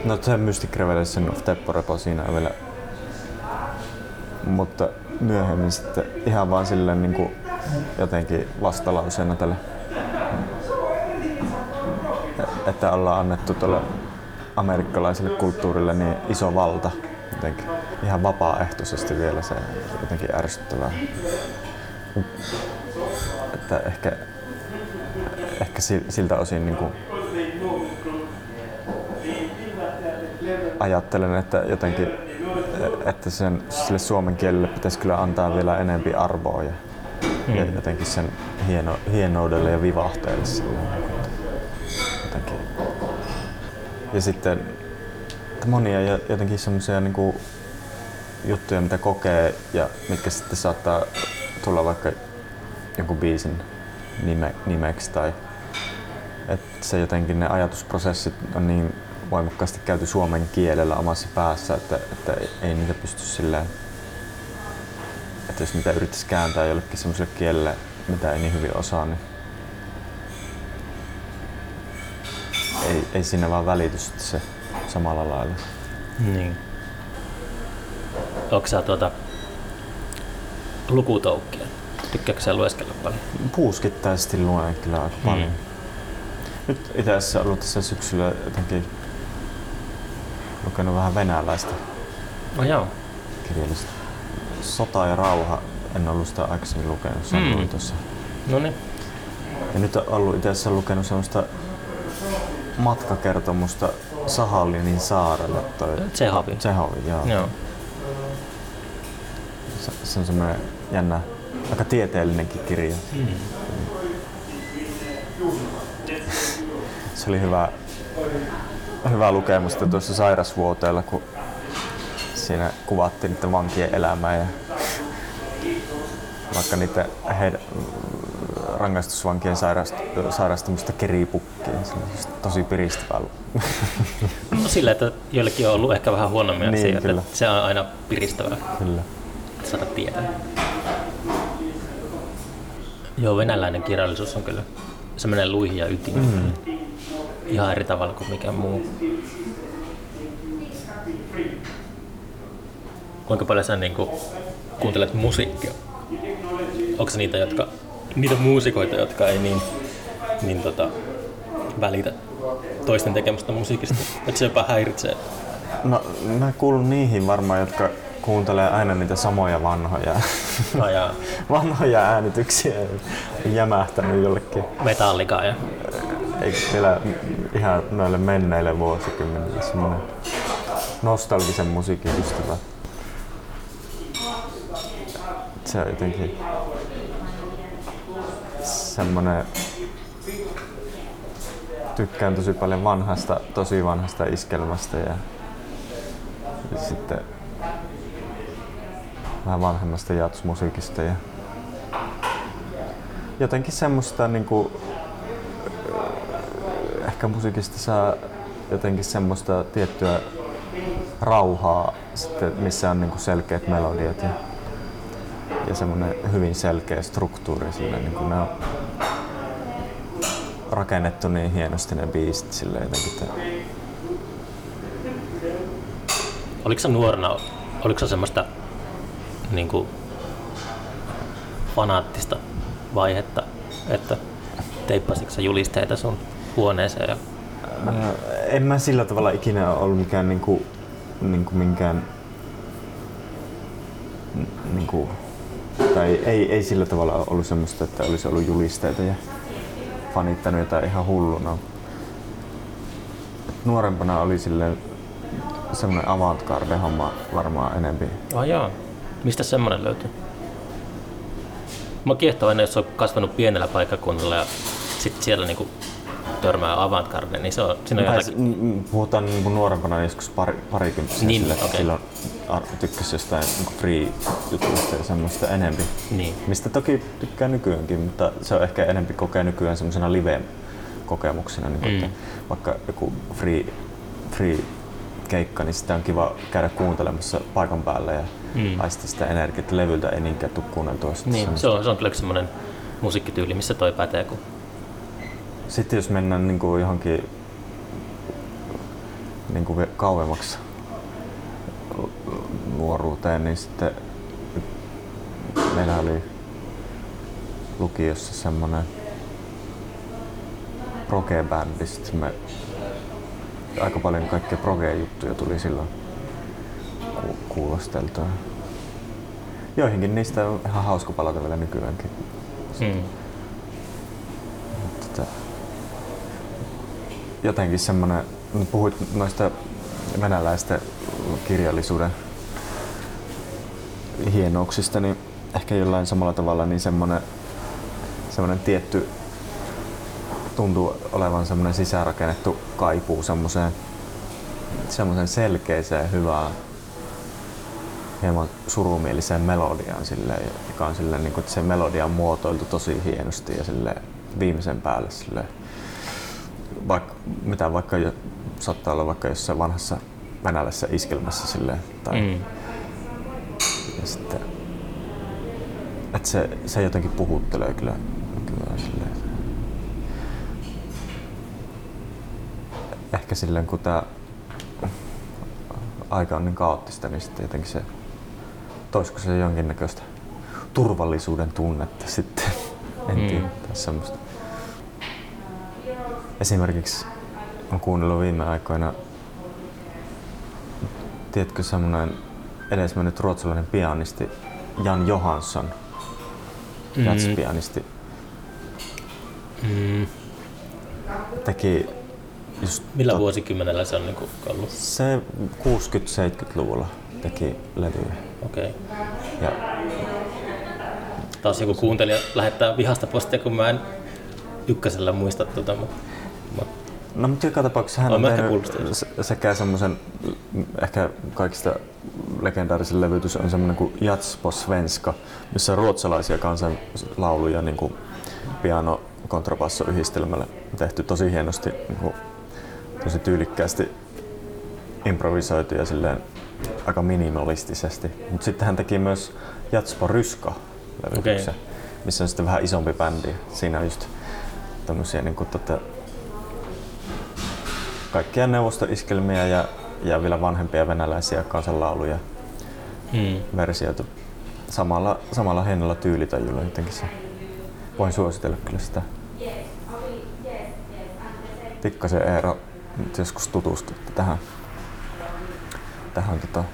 no se Mystic Revelation of Teppo siinä on vielä, mutta myöhemmin sitten ihan vaan silleen niin kuin jotenkin vastalauseena tälle. Että ollaan annettu tuolle amerikkalaiselle kulttuurille niin iso valta. Jotenkin ihan vapaaehtoisesti vielä se jotenkin ärsyttävää. Että ehkä, ehkä si- siltä osin niin kuin ajattelen, että jotenkin että sen, sille suomen kielelle pitäisi kyllä antaa vielä enempi arvoa ja, mm. ja jotenkin sen hieno, hienoudelle ja vivahteelle sille, niin jotenkin. Ja sitten että monia jo- jotenkin semmoisia niin kuin, juttuja, mitä kokee ja mitkä sitten saattaa tulla vaikka jonkun biisin nime, nimeksi tai että se jotenkin ne ajatusprosessit on niin voimakkaasti käyty suomen kielellä omassa päässä, että, että ei- niitä pysty silleen, että jos niitä yrittäisi kääntää jollekin semmoiselle kielelle, mitä ei niin hyvin osaa, niin ei, ei siinä vaan välity sitten se samalla lailla. Niin. Onko sä tuota lukutoukkia? Tykkääkö sä lueskella paljon? Puuskittaisesti luen kyllä aika paljon. Nyt itse asiassa ollut tässä syksyllä jotenkin lukenut vähän venäläistä No joo. kirjallista. Sota ja rauha, en ollut sitä aikaisemmin lukenut, se Mm. tuossa. No niin. Ja nyt on ollut itse asiassa lukenut semmoista matkakertomusta Sahallinin saarelle. Toi Tsehovi. Tsehovi, joo. Joo. Se, se on semmoinen jännä, aika tieteellinenkin kirja. Mm. Se oli hyvä, hyvä lukemusta tuossa sairasvuoteella, kun siinä kuvattiin niiden vankien elämää ja vaikka niiden heidän rangaistusvankien sairaст, sairastamista keripukkiin. Se just tosi piristävää. (laughs) No sillä, että joillekin on ollut ehkä vähän huonommin Niin, asiat, kyllä. että se on aina piristävää Kyllä. saada tietää. Joo, venäläinen kirjallisuus on kyllä semmoinen luihi ja yti. Mm. Ihan eri tavalla kuin mikään muu. Kuinka paljon sä niin kuuntelet musiikkia? Onko niitä, jotka, niitä muusikoita, jotka ei niin, niin tota, välitä toisten tekemästä musiikista? Että se jopa häiritsee? No, mä kuulun niihin varmaan, jotka kuuntelee aina niitä samoja vanhoja, Ajaa (laughs) vanhoja äänityksiä ja jämähtänyt jollekin metallikaa ja ei vielä ihan noille menneille vuosikymmenille semmoinen nostalgisen musiikin ystävä. Se on jotenkin semmoinen tykkään tosi paljon vanhasta, tosi vanhasta iskelmästä ja, ja sitten vähän vanhemmasta jatsmusiikista ja jotenkin semmoista niinku, ehkä musiikista saa jotenkin semmoista tiettyä rauhaa, sitten, missä on niinku selkeät melodiat ja, ja semmoinen hyvin selkeä struktuuri. Sille, niinku ne on rakennettu niin hienosti ne biisit sille jotenkin. Että, Oliko se nuorena, oliko se semmoista niin kuin, fanaattista vaihetta, että teippasitko sä julisteita sun huoneeseen ja en mä sillä tavalla ikinä ollut mikään niinku, niinku minkään niinku, tai ei, ei sillä tavalla ollut semmoista, että olisi ollut julisteita ja fanittanut jotain ihan hulluna. Nuorempana oli sille semmoinen avantgarde homma varmaan enempi. Oh, joo. Mistä semmoinen löytyy? Mä kiehtoo aina, jos on kasvanut pienellä paikkakunnalla ja sitten siellä niinku törmää avantgarde, niin se on, siinä on Tai jotakin... puhutaan niin kuin nuorempana joskus pari, parikymppisiä, Niin, sille, okei. silloin tykkäsi jostain niin free-jutuista ja semmoista enempi. Niin. Mistä toki tykkää nykyäänkin, mutta se on ehkä enempi kokea nykyään semmoisena live-kokemuksena. Niin kuin, Mm. että vaikka joku free, free keikka, niin sitä on kiva käydä kuuntelemassa paikan päällä ja Mm. aistia sitä energiaa, että levyltä ei niinkään tule kuunneltua. Niin, semmoista. se on, se on kyllä semmoinen musiikkityyli, missä toi pätee, kun Sitten jos mennään niin kuin johonkin niin kuin kauemmaksi nuoruuteen, niin sitten meillä oli lukiossa semmoinen proge-bändi. Sitten me aika paljon kaikkea proge-juttuja tuli silloin ku- kuulosteltua. Joihinkin niistä on ihan hauska palata vielä nykyäänkin. mm. Tätä, jotenkin semmoinen, puhuit noista venäläisten kirjallisuuden hienouksista, niin ehkä jollain samalla tavalla niin semmoinen, semmoinen tietty tuntuu olevan semmoinen sisäänrakennettu kaipuu semmoiseen, semmoiseen selkeäseen, hyvään, hieman surumieliseen melodiaan silleen, joka on silleen, niin kuin, että se melodia on muotoiltu tosi hienosti ja silleen, viimeisen päälle silleen, vaikka, mitä vaikka jo, saattaa olla vaikka jossain vanhassa venäläisessä iskelmässä silleen, tai Mm. ja sitten, että se, se jotenkin puhuttelee kyllä, kyllä silleen. Ehkä silleen kun tää aika on niin kaoottista, niin sitten jotenkin se, toisiko se jonkinnäköistä turvallisuuden tunnetta sitten, en Mm. tiedä, tai semmoista. Esimerkiksi on kuunnellut viime aikoina, tiedätkö semmoinen edesmennyt ruotsalainen pianisti Jan Johansson, Mm. jazz-pianisti, Mm. teki just Millä tot- vuosikymmenellä se on niinku ollut? se 60-70-luvulla teki levyjä. Okei. Ja Taas joku kuuntelija lähettää vihasta postia, kun mä en ykkösellä muista tuota, mutta No mutta joka tapauksessa hän on ehkä tehnyt sekä semmoisen, ehkä kaikista legendaarisin levytys on semmoinen kuin Jats på svenska, missä on ruotsalaisia kansanlauluja niin kuin piano kontrabasso yhdistelmällä tehty tosi hienosti, niin kuin, tosi tyylikkäästi improvisoitu ja silleen aika minimalistisesti. Mutta sitten hän teki myös Jats på ryska levytyksen, Okei. missä on sitten vähän isompi bändi. Siinä on just tämmöisiä niin kuin, tota, kaikkia neuvostoiskelmiä ja, ja vielä vanhempia venäläisiä kansanlauluja mm. versioitu samalla, samalla hienolla tyylitajulla jotenkin se. Voin suositella kyllä sitä. Tikkasen Eero nyt joskus tutustutte tähän, tähän tota,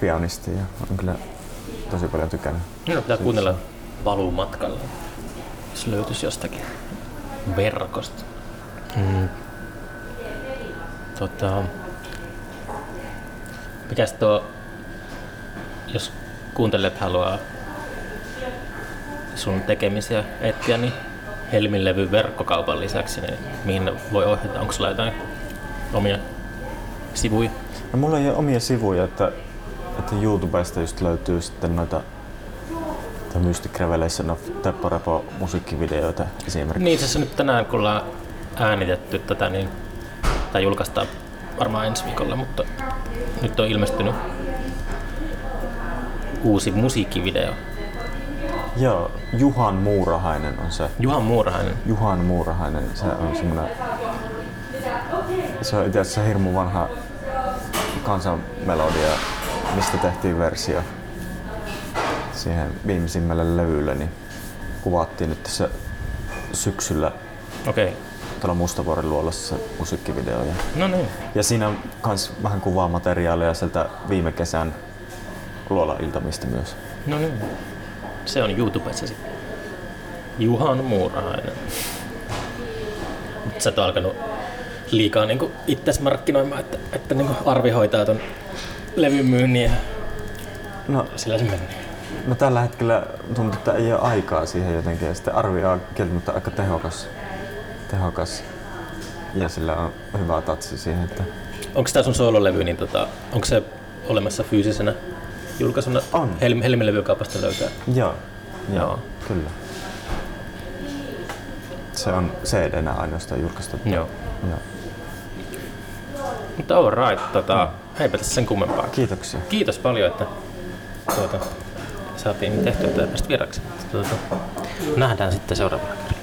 pianistiin ja on kyllä tosi paljon tykännyt. No, pitää kuunnella paluumatkalla, jos löytyisi jostakin verkosta. Mm. Tota, mikäs tuo, jos kuuntelijat haluaa sun tekemisiä etsiä, niin Helmin levy verkkokaupan lisäksi, niin mihin voi ohjata? Onko sulla jotain omia sivuja? No, mulla ei ole omia sivuja, että, että YouTubesta just löytyy sitten noita The Mystic Revelation of Teppo Repo musiikkivideoita esimerkiksi. Niin, asiassa nyt tänään kun ollaan äänitetty tätä, niin tämä julkaistaan varmaan ensi viikolla, mutta nyt on ilmestynyt uusi musiikkivideo. Joo, Juhan Muurahainen on se. Juhan Muurahainen. Juhan Muurahainen, se on semmoinen... Se on itse asiassa hirmu vanha kansanmelodia, mistä tehtiin versio siihen viimeisimmälle levylle, niin kuvattiin nyt tässä syksyllä Okei. Tuolla Mustavuoren luolassa se musiikkivideo. Ja, No niin. ja siinä on myös vähän kuvaamateriaalia sieltä viime kesän luola-iltamista myös. No niin. Se on YouTubessa sitten. Juhan Muurahainen. Mutta sä et alkanut liikaa niinku itses markkinoimaan, että, että niinku Arvi hoitaa ton levyn myynnin ja No, sillä se menee. no tällä hetkellä tuntuu, että ei ole aikaa siihen jotenkin. Ja sitten Arvi on kieltämättä aika tehokas, tehokas. Ja sillä on hyvä tatsi siihen, että Onko tämä sun soololevy, niin tota, onko se olemassa fyysisenä julkaisuna? On. Helmi, Helmin levykaupasta löytää. joo, joo, Joo. kyllä. Se on CD-nä ainoastaan julkaistu. Joo. joo. Mutta all right, tota, eipä tässä sen kummempaa. Kiitoksia. Kiitos paljon, että tuota, saatiin tehtyä tästä vieraksi. Tuota, nähdään sitten seuraavalla kerralla.